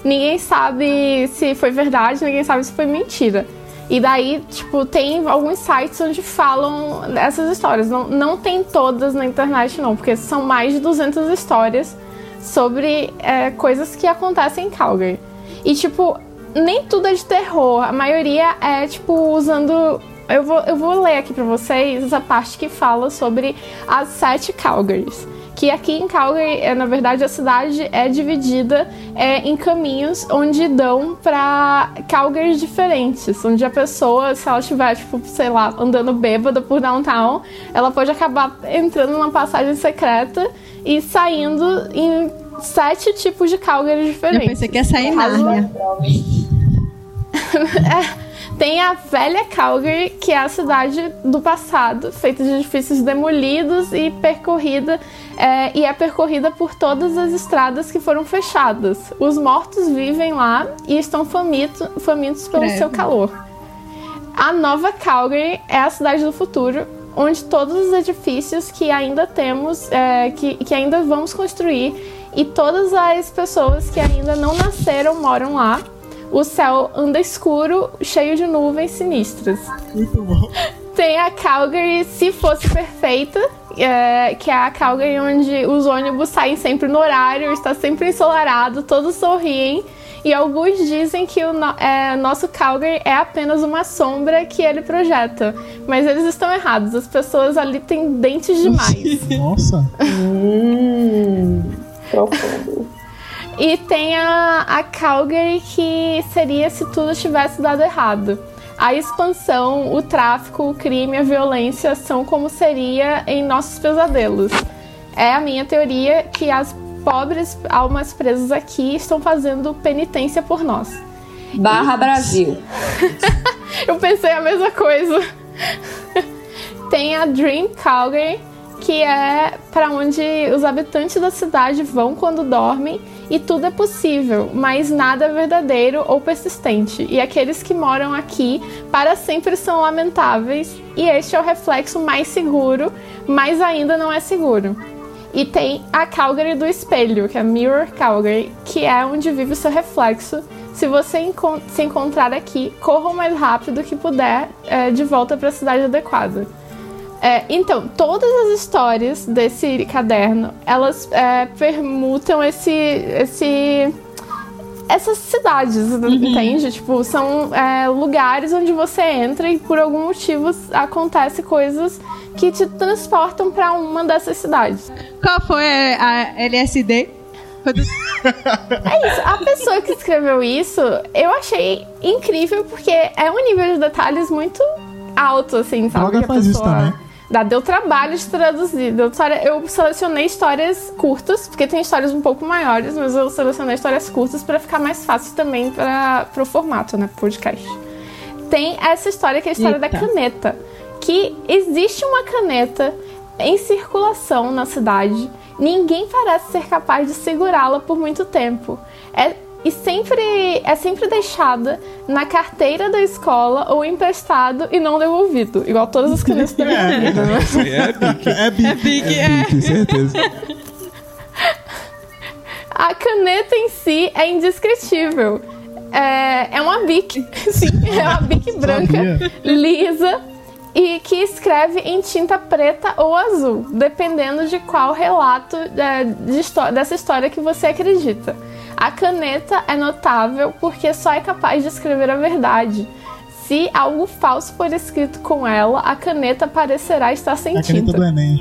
ninguém sabe se foi verdade, ninguém sabe se foi mentira. E daí, tipo, tem alguns sites onde falam essas histórias. Não, não tem todas na internet, não, porque são mais de 200 histórias sobre é, coisas que acontecem em Calgary. E, tipo, nem tudo é de terror. A maioria é, tipo, usando. Eu vou, eu vou ler aqui pra vocês essa parte que fala sobre as sete Calgarys. Que aqui em Calgary, é, na verdade, a cidade é dividida é, em caminhos onde dão pra Calgarys diferentes. Onde a pessoa, se ela estiver, tipo, sei lá, andando bêbada por downtown, ela pode acabar entrando numa passagem secreta e saindo em sete tipos de Calgary Eu diferentes. pensei que ia sair Nárnia. Tem a velha Calgary, que é a cidade do passado, feita de edifícios demolidos e percorrida é, e é percorrida por todas as estradas que foram fechadas. Os mortos vivem lá e estão famito, famintos pelo Credo. seu calor. A nova Calgary é a cidade do futuro, onde todos os edifícios que ainda temos, é, que, que ainda vamos construir, e todas as pessoas que ainda não nasceram moram lá. O céu anda escuro, cheio de nuvens sinistras. Muito bom. Tem a Calgary Se Fosse Perfeita, é, que é a Calgary onde os ônibus saem sempre no horário, está sempre ensolarado, todos sorriem. E alguns dizem que o no- é, nosso Calgary é apenas uma sombra que ele projeta. Mas eles estão errados, as pessoas ali têm dentes demais. Nossa. Profundo. E tem a, a Calgary que seria se tudo tivesse dado errado. A expansão, o tráfico, o crime, a violência são como seria em nossos pesadelos. É a minha teoria que as pobres almas presas aqui estão fazendo penitência por nós. Barra Brasil. Eu pensei a mesma coisa. Tem a Dream Calgary, que é para onde os habitantes da cidade vão quando dormem e tudo é possível, mas nada é verdadeiro ou persistente. E aqueles que moram aqui para sempre são lamentáveis, e este é o reflexo mais seguro, mas ainda não é seguro. E tem a Calgary do espelho, que é Mirror Calgary, que é onde vive o seu reflexo. Se você se encontrar aqui, corra o mais rápido que puder é, de volta para a cidade adequada. É, então, todas as histórias desse caderno, elas é, permutam esse, esse, essas cidades, entende? Tipo, são é, lugares onde você entra e por algum motivo acontece coisas que te transportam para uma dessas cidades. Qual foi a LSD? É isso. A pessoa que escreveu isso, eu achei incrível porque é um nível de detalhes muito alto, assim, sabe? Droga Que a faz isso pessoa- também. Dá, deu trabalho de traduzir. Deu história- eu selecionei histórias curtas, porque tem histórias um pouco maiores, mas eu selecionei histórias curtas pra ficar mais fácil também para pro formato, né? Podcast. Tem essa história que é a história da Eita. caneta. Que existe uma caneta em circulação na cidade. Ninguém parece ser capaz de segurá-la por muito tempo. É, e sempre é sempre deixada na carteira da escola ou emprestado e não devolvido. Igual todas as canetas da minha vida? É Bic. É bico. Big, É é. Bic, certeza. A caneta em si é indescritível. É, é uma Bic, sim, é uma Bic branca, Sabia. lisa e que escreve em tinta preta ou azul, dependendo de qual relato é, de dessa história que você acredita. A caneta é notável porque só é capaz de escrever a verdade. Se algo falso for escrito com ela, a caneta parecerá estar sem A caneta tinta. do Enem.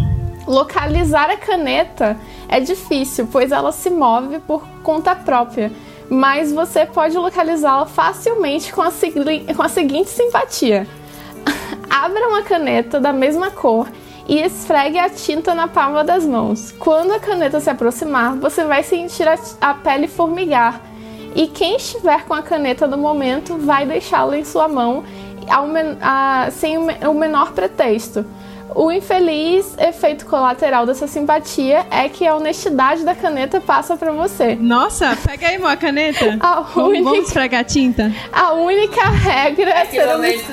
Localizar a caneta é difícil, pois ela se move por conta própria, mas você pode localizá-la facilmente com a, com a seguinte simpatia: abra uma caneta da mesma cor e esfregue a tinta na palma das mãos. Quando a caneta se aproximar, você vai sentir a, a pele formigar. E quem estiver com a caneta no momento vai deixá-la em sua mão ao a- sem o, me- o menor pretexto. O infeliz efeito colateral dessa simpatia é que a honestidade da caneta passa para você. Nossa, pega aí, uma caneta. A Vamos, única, vamos esfregar tinta? a única regra é ser momento,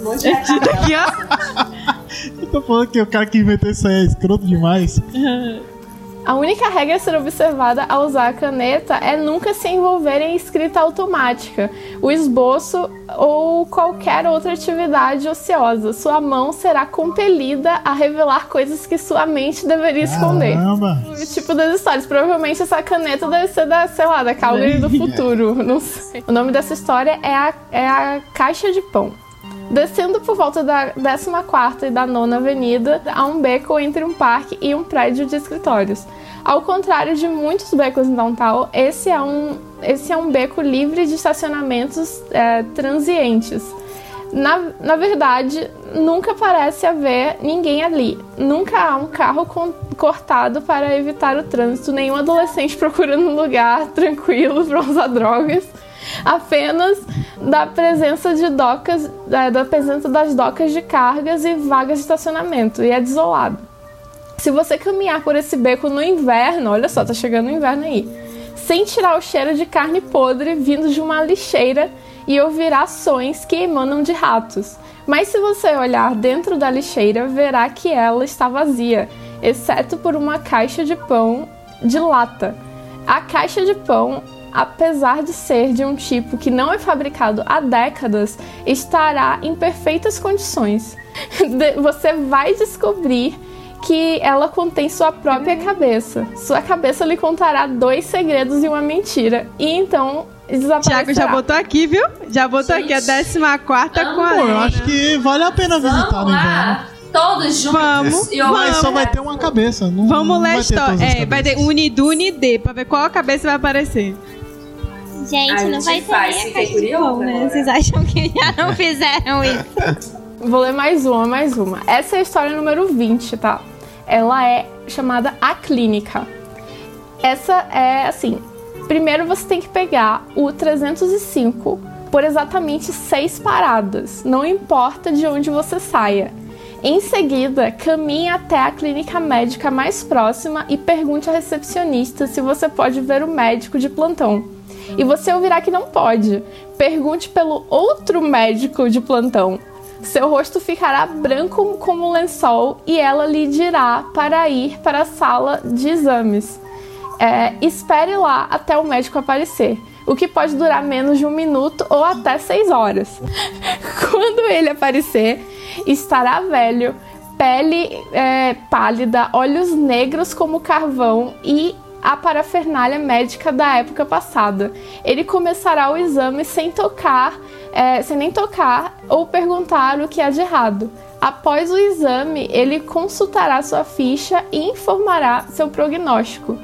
um monte de Tinta aqui, ó. Eu tô falando que o cara que inventou isso aí é escroto demais. A única regra a ser observada ao usar a caneta é nunca se envolver em escrita automática, o esboço ou qualquer outra atividade ociosa. Sua mão será compelida a revelar coisas que sua mente deveria esconder. Caramba. O tipo das histórias. Provavelmente essa caneta deve ser da, sei lá, da Calgary do futuro. Não sei. O nome dessa história é a, é a Caixa de Pão. Descendo por volta da 14 e da 9 Avenida, há um beco entre um parque e um prédio de escritórios. Ao contrário de muitos becos em downtown, esse é um, esse é um beco livre de estacionamentos é, transientes. Na, na verdade, nunca parece haver ninguém ali. Nunca há um carro con- cortado para evitar o trânsito, nenhum adolescente procurando um lugar tranquilo para usar drogas. Apenas da presença de docas, da presença das docas de cargas e vagas de estacionamento, e é desolado. Se você caminhar por esse beco no inverno, olha só, tá chegando o inverno aí, sem tirar o cheiro de carne podre vindo de uma lixeira e ouvir ações que emanam de ratos. Mas se você olhar dentro da lixeira, verá que ela está vazia, exceto por uma caixa de pão de lata. A caixa de pão, apesar de ser de um tipo que não é fabricado há décadas, estará em perfeitas condições. Você vai descobrir que ela contém sua própria cabeça. Sua cabeça lhe contará dois segredos e uma mentira. E então desaparecerá. Tiago já botou aqui, viu? Já botou Gente. aqui a 14 com a Pô, eu acho que vale a pena visitar Vamos no lá, inverno. todos juntos. Vamos, e eu Mas só vai ter uma cabeça. Não, Vamos não ler a história. É, vai ter. Unidu, Unidê, pra ver qual cabeça vai aparecer. Gente, A não gente vai ter faz, fiquei pão, curiosa né? agora. Vocês acham que já não fizeram isso? Vou ler mais uma, mais uma. Essa é a história número 20, tá? Ela é chamada A Clínica. Essa é assim: primeiro você tem que pegar o 305 por exatamente seis paradas, não importa de onde você saia. Em seguida, caminhe até a clínica médica mais próxima e pergunte à recepcionista se você pode ver o médico de plantão. E você ouvirá que não pode. Pergunte pelo outro médico de plantão. Seu rosto ficará branco como um lençol e ela lhe dirá para ir para a sala de exames. É, espere lá até o médico aparecer, o que pode durar menos de um minuto ou até seis horas. Quando ele aparecer, estará velho, pele é, pálida, olhos negros como carvão e a parafernália médica da época passada. Ele começará o exame sem tocar, é, sem nem tocar ou perguntar o que há de errado. Após o exame, ele consultará sua ficha e informará seu prognóstico.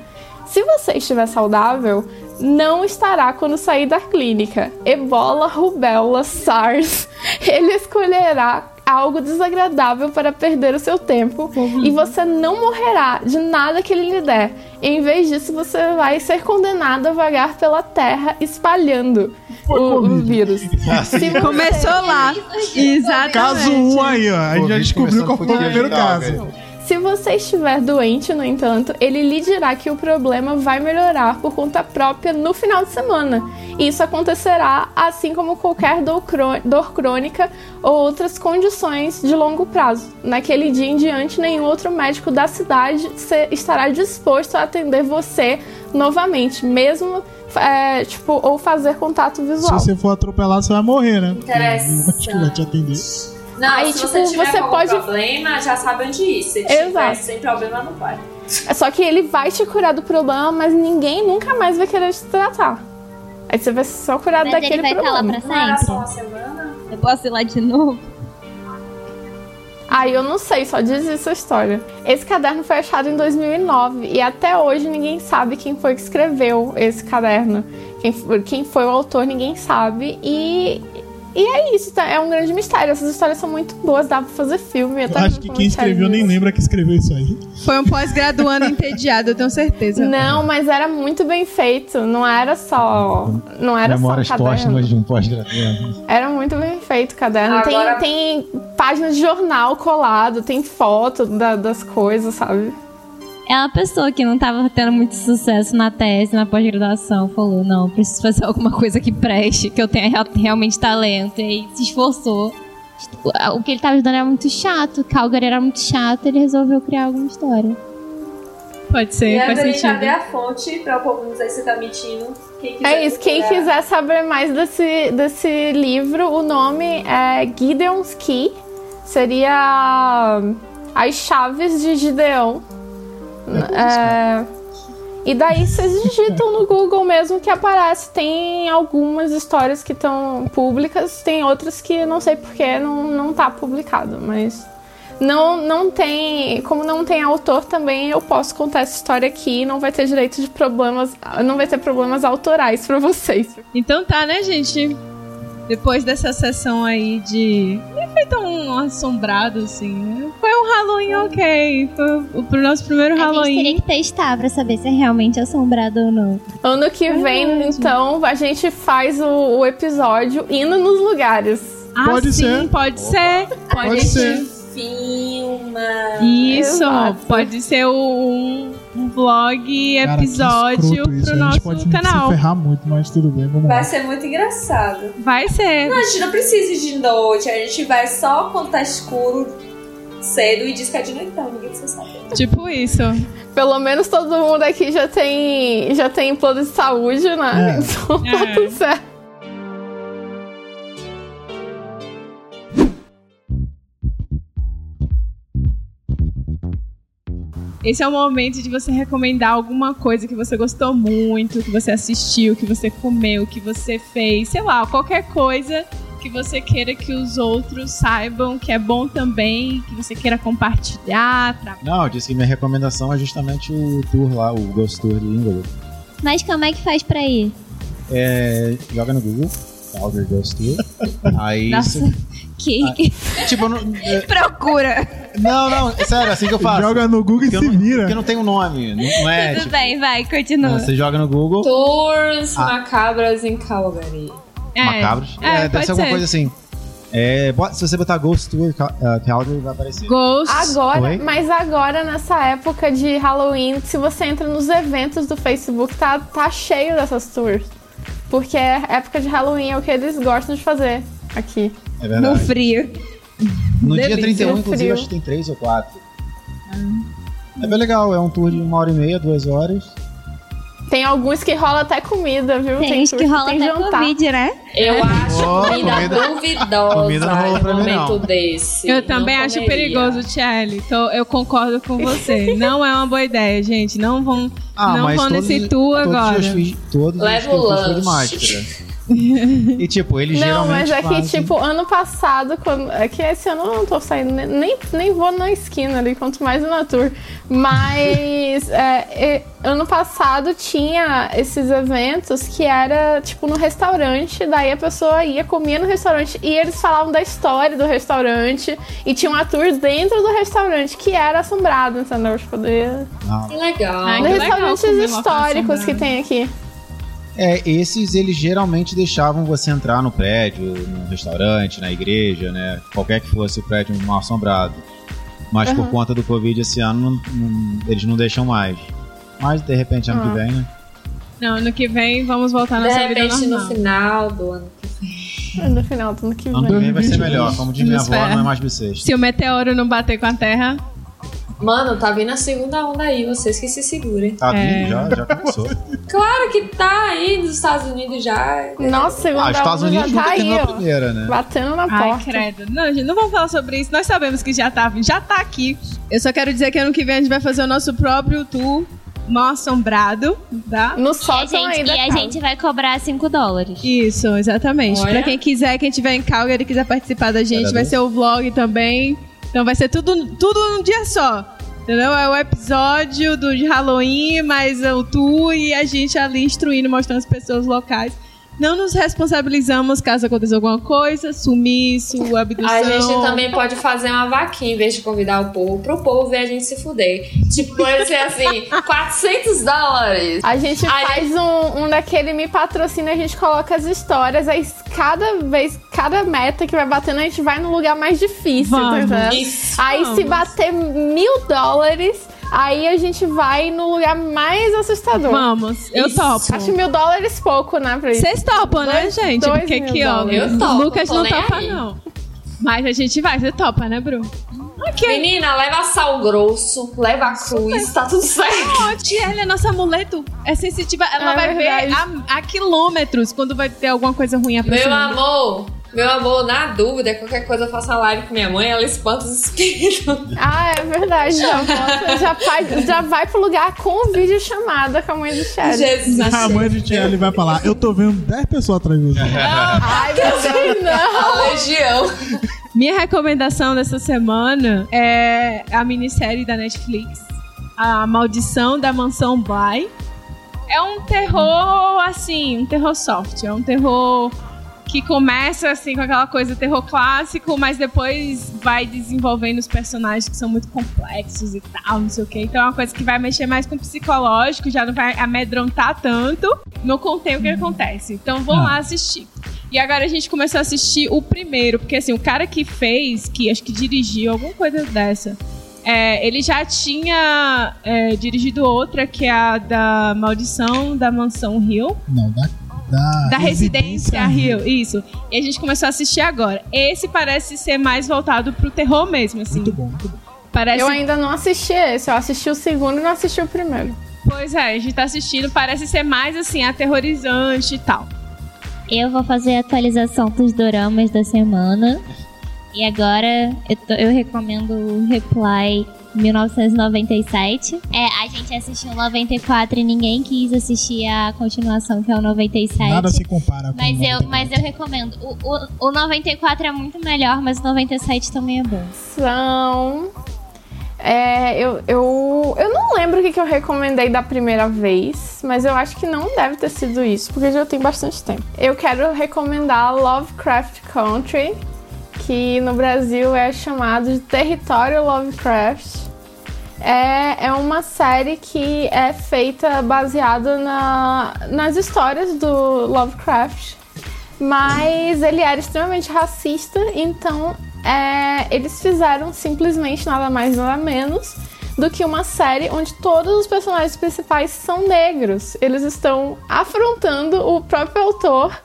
Se você estiver saudável, não estará quando sair da clínica. Ebola, rubéola, SARS. Ele escolherá algo desagradável para perder o seu tempo e você não morrerá de nada que ele lhe der. Em vez disso, você vai ser condenado a vagar pela terra espalhando o, o vírus. Se você- Começou lá. Exatamente. Caso 1 um aí, ó. A gente já descobriu qual foi o primeiro legal, caso. cara. Se você estiver doente, no entanto, ele lhe dirá que o problema vai melhorar por conta própria no final de semana. E isso acontecerá assim como qualquer dor, crô- dor crônica ou outras condições de longo prazo. Naquele dia em diante, nenhum outro médico da cidade se- estará disposto a atender você novamente, mesmo é, tipo, ou fazer contato Se visual. você for atropelado, você vai morrer, né? Interessante. O médico vai te atender. Não, Aí, se tipo, você tiver você algum pode- problema, já sabe onde ir. Se tiver Exato. sem problema, não vai. É só que ele vai te curar do problema, mas ninguém nunca mais vai querer te tratar. Aí você vai ser só curado Mas daquele ele vai estar lá problema. pra Não era só sempre. uma semana? Eu posso ir lá de novo? Aí eu não sei, só diz isso a história. Esse caderno foi achado em 2009 e até hoje ninguém sabe quem foi que escreveu esse caderno. Quem, quem foi o autor, ninguém sabe. E, e é isso, tá? é um grande mistério. Essas histórias são muito boas, dá pra fazer filme. Eu acho que quem escreveu nem lembra que escreveu isso aí. Foi um pós-graduando entediado, eu tenho certeza. Não, mas era muito bem feito. Não era só. Não era Memórias só um póstumas de um pós-graduado. Era muito bem feito o caderno. Agora- Tem, tem páginas de jornal colado, tem foto da- das coisas, sabe? É uma pessoa que não tava tendo muito sucesso na tese, na pós-graduação, falou: não, preciso fazer alguma coisa que preste, que eu tenha real- realmente talento. E aí se esforçou. O que ele tava estudando era muito chato, Calgary era muito chato, ele resolveu criar alguma história. Pode ser, E faz sentido. cadê a fonte pra o povo não dizer você tá mentindo? É isso. Quem quiser saber mais desse, desse livro, o nome é Gideon's Key. Seria As Chaves de Gideon. É, E daí vocês digitam no Google mesmo que aparece. Tem algumas histórias que estão públicas, tem outras que não sei porque não, não tá publicado, mas. Não, não tem. Como não tem autor também, eu posso contar essa história aqui. Não vai ter direito de problemas. Não vai ter problemas autorais pra vocês. Então tá, né, gente? Depois dessa sessão aí de. Nem foi tão assombrado assim. né? Foi um Halloween ok. Foi o pro nosso primeiro A gente Halloween. teria que testar pra saber se é realmente assombrado ou não. Ano que vem, Verdade. então, a gente faz o, o episódio indo nos lugares. Ah, Pode sim, ser. pode ser. Pode, Pode ser. Filma. Isso, Exato. pode ser um, um vlog Cara, episódio pro A gente nosso pode se canal. ferrar muito, mas tudo bem, vamos Vai lá. ser muito engraçado. Vai ser. Não, a gente não precisa ir de noite, a gente vai só quando tá escuro cedo e diz que é de noitão, ninguém precisa saber. Tipo isso. Pelo menos todo mundo aqui já tem, já tem plano de saúde, né? É. Então tá É. tudo certo. Esse é o momento de você recomendar alguma coisa que você gostou muito, que você assistiu, que você comeu, que você fez, sei lá, qualquer coisa que você queira que os outros saibam que é bom também, que você queira compartilhar. Tra... Não, eu disse que minha recomendação é justamente o tour lá, o Ghost Tour de Inglewood. Mas como é que faz pra ir? É, joga no Google, Calgary Ghost Tour. Aí, Nossa. Que... tipo, não, é- Procura! não, não, é sério, assim que eu faço. Joga no Google e Porque eu se não, vira. porque não tem um nome, não, não é, Tudo tipo, bem, vai, continua. você joga no Google, Tours Ah. macabras em Calgary. É, macabros, É, é, deve ser alguma coisa assim. É, se você botar Ghost Tour Cal- uh, Calgary, vai aparecer. Ghost. Agora, Oi? mas agora, nessa época de Halloween, se você entra nos eventos do Facebook, tá, tá cheio dessas tours. Porque é época de Halloween, é o que eles gostam de fazer aqui. É no verdade. frio. No dia delícia. 31, No inclusive, frio. acho que tem três ou quatro. É bem legal, é um tour de uma hora e meia, duas horas. Tem alguns que rola até comida, viu? Tem uns tour que rola tem até jantar. Covid, né? Eu acho Oh, comida, comida- duvidosa comida não rolou pra mim, não. momento desse. Eu também acho perigoso, Tchelle. Então eu concordo com você. Não é uma boa ideia, gente. Não vão, Ah, não vão todos, nesse tour todos agora. Fiz, todos Leva os que eu o lanche. e tipo, eles Não, geralmente mas é que, fazem- tipo, ano passado, quando, é que esse ano eu não tô saindo, ne- nem, nem vou na esquina ali, quanto mais na tour. Mas é, é, ano passado tinha esses eventos que era, tipo, no restaurante, daí a pessoa ia, comia no restaurante e eles falavam da história do restaurante e tinha uma tour dentro do restaurante que era assombrado, entendeu? Tipo, de, Não. Que legal. De que legal restaurantes históricos que tem aqui. É, esses eles geralmente deixavam você entrar no prédio, no restaurante, na igreja, né? Qualquer que fosse o prédio mal assombrado. Mas por Aham. conta do Covid esse ano não- não- eles não deixam mais. Mas de repente ano Ah. que vem, né? Não, ano que vem vamos voltar nossa vida repente, no normal. final do ano que No final do ano que Ano que vem. vem vai ser melhor. Como diz minha avó, não é mais bissexto. Se o meteoro não bater com a Terra, Mano, tá vindo a segunda onda aí, vocês que se segurem. Tá vindo, É. já, já começou. Claro que tá aí nos Estados Unidos já. Nossa, segunda Ah, os Estados onda Unidos já tá aí, a ó. primeira, né? Batendo na Ai, porta. credo. Não, gente, não vamos falar sobre isso. Nós sabemos que já tá, já tá aqui. Eu só quero dizer que ano que vem a gente vai fazer o nosso próprio tour mal assombrado, tá? No E a, sótão aí gente, da e a gente vai cobrar 5 dólares. Isso, exatamente. Olha. Pra quem quiser, quem tiver em Calgary e quiser participar da gente, Olha, vai viu? ser o vlog também. Então vai ser tudo, tudo num dia só. Entendeu? É o episódio do de Halloween, mais o tour e a gente ali instruindo, mostrando as pessoas locais. Não nos responsabilizamos caso aconteça alguma coisa, sumiço, abdução. A gente também pode fazer uma vaquinha em vez de convidar o povo pro povo ver a gente se fuder. Tipo, pode ser assim, 400 dólares. A gente Ai, faz um, um daquele me patrocina, a gente coloca as histórias, aí cada vez, cada meta que vai batendo, a gente vai no lugar mais difícil, tá Vamos. Isso. Aí se Vamos. bater mil dólares, aí a gente vai no lugar mais assustador. Vamos, eu Isso. topo. Acho mil dólares pouco, né. Vocês topam, né, Dois- gente? dois Porque mil aqui, ó, dólares. Eu topo, Lucas não topa, aí. não. Mas a gente vai, você topa, né, Bruno? Ok. Menina, leva sal grosso, leva cruz, tá tudo certo. Ó, tia, ela é nosso amuleto. É sensitiva. Ela É vai verdade. ver a, a quilômetros quando vai ter alguma coisa ruim Meu aproximando. amor, meu amor, na dúvida, qualquer coisa eu faço a live com minha mãe, ela espanta os espíritos. Ah, é verdade. Já, volta, já, vai, já vai pro lugar com vídeo chamada com a mãe do Chad. Jesus. A mãe de Tiele vai falar: Eu tô vendo 10 pessoas atrás de você. Ai, meu Deus, não. A legião. Minha recomendação dessa semana é a minissérie da Netflix, A Maldição da Mansão Bly. É um terror, assim, um terror soft. É um terror que começa, assim, com aquela coisa terror clássico, mas depois vai desenvolvendo os personagens que são muito complexos e tal, não sei o quê. Então é uma coisa que vai mexer mais com o psicológico, já não vai amedrontar tanto. Não contei o que acontece. Então vão Ah. lá assistir. E agora a gente começou a assistir o primeiro, porque assim, o cara que fez, que acho que dirigiu alguma coisa dessa, é, ele já tinha é, dirigido outra, que é a da Maldição da Mansão Rio. Não, da, da, Da Residência Rio, isso. E a gente começou a assistir agora. Esse parece ser mais voltado pro terror mesmo, assim. Muito bom, muito bom. Parece. Eu ainda não assisti esse, eu assisti o segundo e não assisti o primeiro. Pois é, a gente tá assistindo, parece ser mais assim, aterrorizante e tal. Eu vou fazer a atualização dos doramas da semana. E agora eu, tô- eu recomendo o Reply 1997. É, a gente assistiu o 94 e ninguém quis assistir a continuação, que é o 97. Nada se compara com Mas o eu, 94. mas eu recomendo. O, o, o 94 é muito melhor, mas o 97 também é bom. São. É, eu, eu, eu não lembro o que, que eu recomendei da primeira vez, mas eu acho que não deve ter sido isso, porque já tem bastante tempo. Eu quero recomendar Lovecraft Country, que no Brasil é chamado de Território Lovecraft. É, é uma série que é feita baseada na, nas histórias do Lovecraft, mas ele era extremamente racista, então é, eles fizeram simplesmente nada mais nada menos do que uma série onde todos os personagens principais são negros. Eles estão afrontando o próprio autor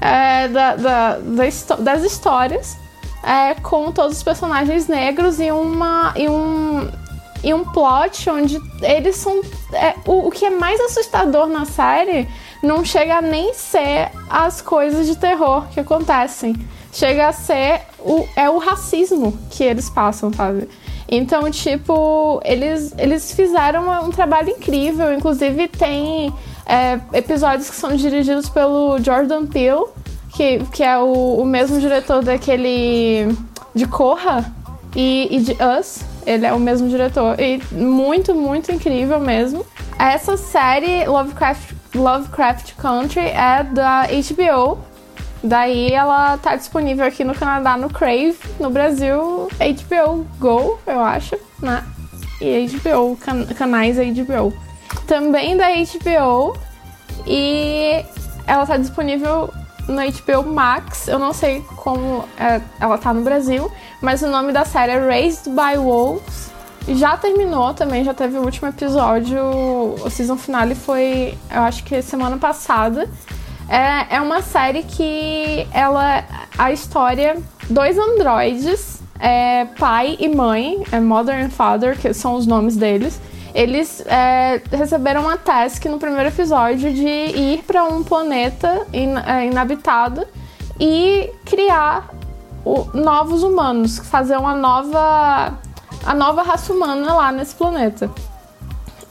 é, da- da- da das histórias é, com todos os personagens negros e uma e um e um plot onde eles são é, o, o que é mais assustador na série não chega a nem ser as coisas de terror que acontecem. Chega a ser o é o racismo que eles passam sabe? Então tipo eles eles fizeram um trabalho incrível. Inclusive tem é, episódios que são dirigidos pelo Jordan Peele que, que é o, o mesmo diretor daquele de Corra e, e de Us. Ele é o mesmo diretor. E muito, muito incrível mesmo. Essa série, Lovecraft, Lovecraft Country, é da HBO. Daí ela tá disponível aqui no Canadá no Crave, no Brasil HBO Go, eu acho, né? E HBO, can- canais HBO. Também da HBO e ela tá disponível no HBO Max. Eu não sei como é, ela tá no Brasil, mas o nome da série é Raised by Wolves. Já terminou também, já teve o último episódio. O season finale foi, eu acho que semana passada. É, é uma série que ela. A história. Dois androides é, pai e mãe, é Mother and Father, que são os nomes deles, eles é, receberam uma task no primeiro episódio de ir para um planeta in, é, inabitado e criar o- novos humanos, fazer uma nova a nova raça humana lá nesse planeta.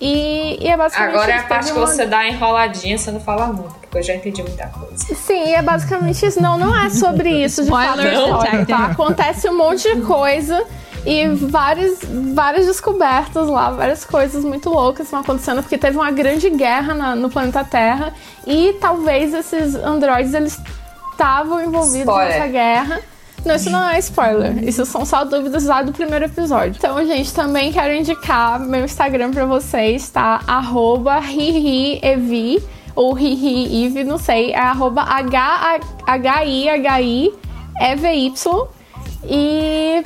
E, e é basicamente Agora é a parte que uma- você dá a enroladinha, você não fala muito, porque eu já entendi muita coisa. Sim, é basicamente isso. Não, não é sobre isso de fato detected. tá? Acontece um monte de coisa e várias, várias descobertas lá, várias coisas muito loucas vão acontecendo, porque teve uma grande guerra na- no planeta Terra e talvez esses androides eles estavam envolvidos Spoiler. nessa guerra. Não, isso não é spoiler. Isso são só dúvidas lá do primeiro episódio. Então, gente, também quero indicar meu Instagram pra vocês, tá? Arroba HiHiEvi ou HiHiEve, não sei. É arroba H-I-H-I-E-V-Y. E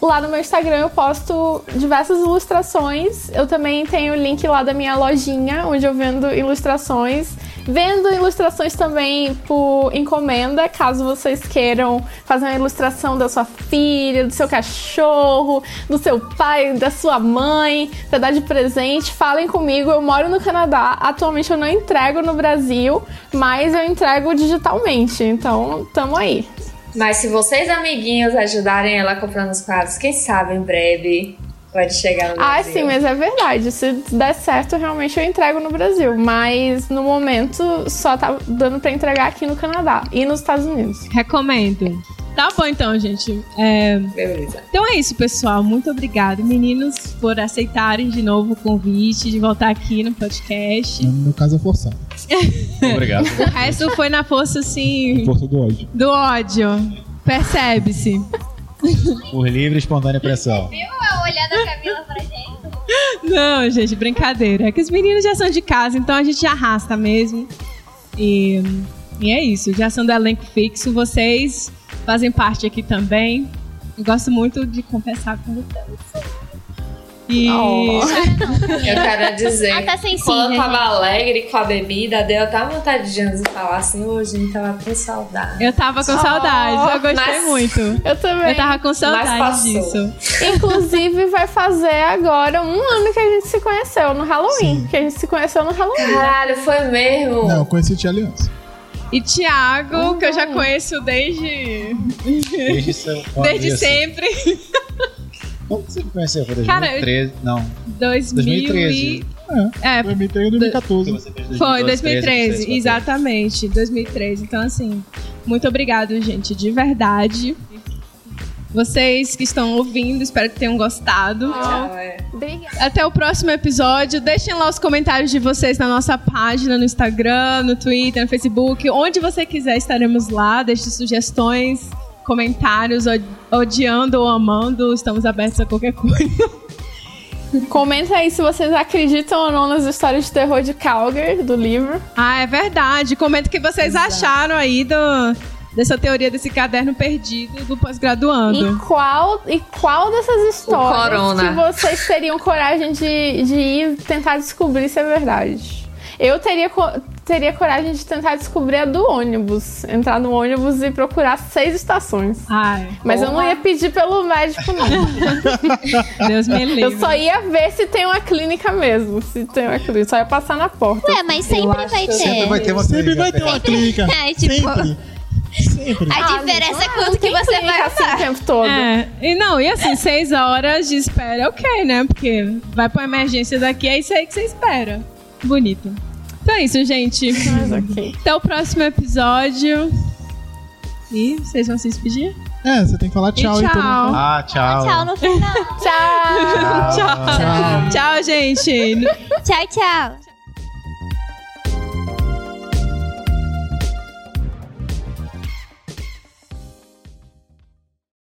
lá no meu Instagram eu posto diversas ilustrações. Eu também tenho o link lá da minha lojinha, onde eu vendo ilustrações. Vendo ilustrações também por encomenda, caso vocês queiram fazer uma ilustração da sua filha, do seu cachorro, do seu pai, da sua mãe, pra dar de presente, falem comigo. Eu moro no Canadá, atualmente eu não entrego no Brasil, mas eu entrego digitalmente, então tamo aí. Mas se vocês, amiguinhos, ajudarem ela comprando os quadros, quem sabe em breve pode chegar no Ah, Brasil. sim, mas é verdade. Se der certo, realmente eu entrego no Brasil. Mas no momento só tá dando pra entregar aqui no Canadá e nos Estados Unidos. Recomendo. Tá bom então, gente. É, Beleza. Então é isso, pessoal. Muito obrigado, meninos, por aceitarem de novo o convite de voltar aqui no podcast. No meu caso é forçado. Obrigado. O resto foi na força, assim, Força do ódio. do ódio. Percebe-se. Por livre e espontânea pressão. Não, gente, brincadeira. É que os meninos já são de casa, então a gente arrasta mesmo. E, e é isso. Já são do elenco fixo. Vocês fazem parte aqui também. Eu gosto muito de conversar com vocês. E. Oh. Eu quero dizer, tá sensível, quando eu tava gente. alegre com a bebida, deu até vontade de Janzi falar assim, hoje a gente tava com saudade. Eu tava com Oh, saudades. Eu gostei mas- muito. Eu também. Eu tava com saudade disso. Inclusive, vai fazer agora um ano que a gente se conheceu no Halloween. Sim. Que a gente se conheceu no Halloween. Caralho, foi mesmo? Não, eu conheci Tia Aliança. E Thiago, que eu já Uhum. conheço desde, Desde, seu, desde sempre. Quando você me conheceu? Foi Cara, 2013? Não. 2013. É, 2013 e 2014. Você fez foi 2013, 2013, exatamente, 2013. Então, assim, muito obrigado, gente, de verdade. Vocês que estão ouvindo, espero que tenham gostado. Tchau, é. Obrigada. Até o próximo episódio. Deixem lá os comentários de vocês na nossa página, no Instagram, no Twitter, no Facebook. Onde você quiser, estaremos lá. Deixe sugestões, comentários, od- odiando ou amando. Estamos abertos a qualquer coisa. Comenta aí se vocês acreditam ou não nas histórias de terror de Calgary, do livro. Ah, é verdade. Comenta o que vocês acharam aí do, dessa teoria desse caderno perdido do E pós-graduando. qual, e qual dessas histórias que vocês teriam coragem de, de ir tentar descobrir se é verdade? Eu teria, teria coragem de tentar descobrir a do ônibus. Entrar no ônibus e procurar seis estações. Ai, Mas eu não ia pedir pelo médico, não. Deus me livre. Eu só ia ver se tem uma clínica mesmo. Se tem uma clínica. Só ia passar na porta. Ué, mas sempre vai ter. Sempre vai ter uma Sempre clínica vai ter uma clínica. É, tipo- Sempre. Sempre. A Ah, diferença é quanto que você vai assim o tempo todo. É, e não, e assim, seis horas de espera é ok, né? Porque vai pra emergência daqui, é isso aí que você espera. Bonito. Então é isso, gente. Mas ok. Até o próximo episódio. E vocês vão se despedir? É, você tem que falar tchau, E tchau. mundo. Ah, tchau. Tchau no final. Tchau! Tchau, gente. tchau, tchau.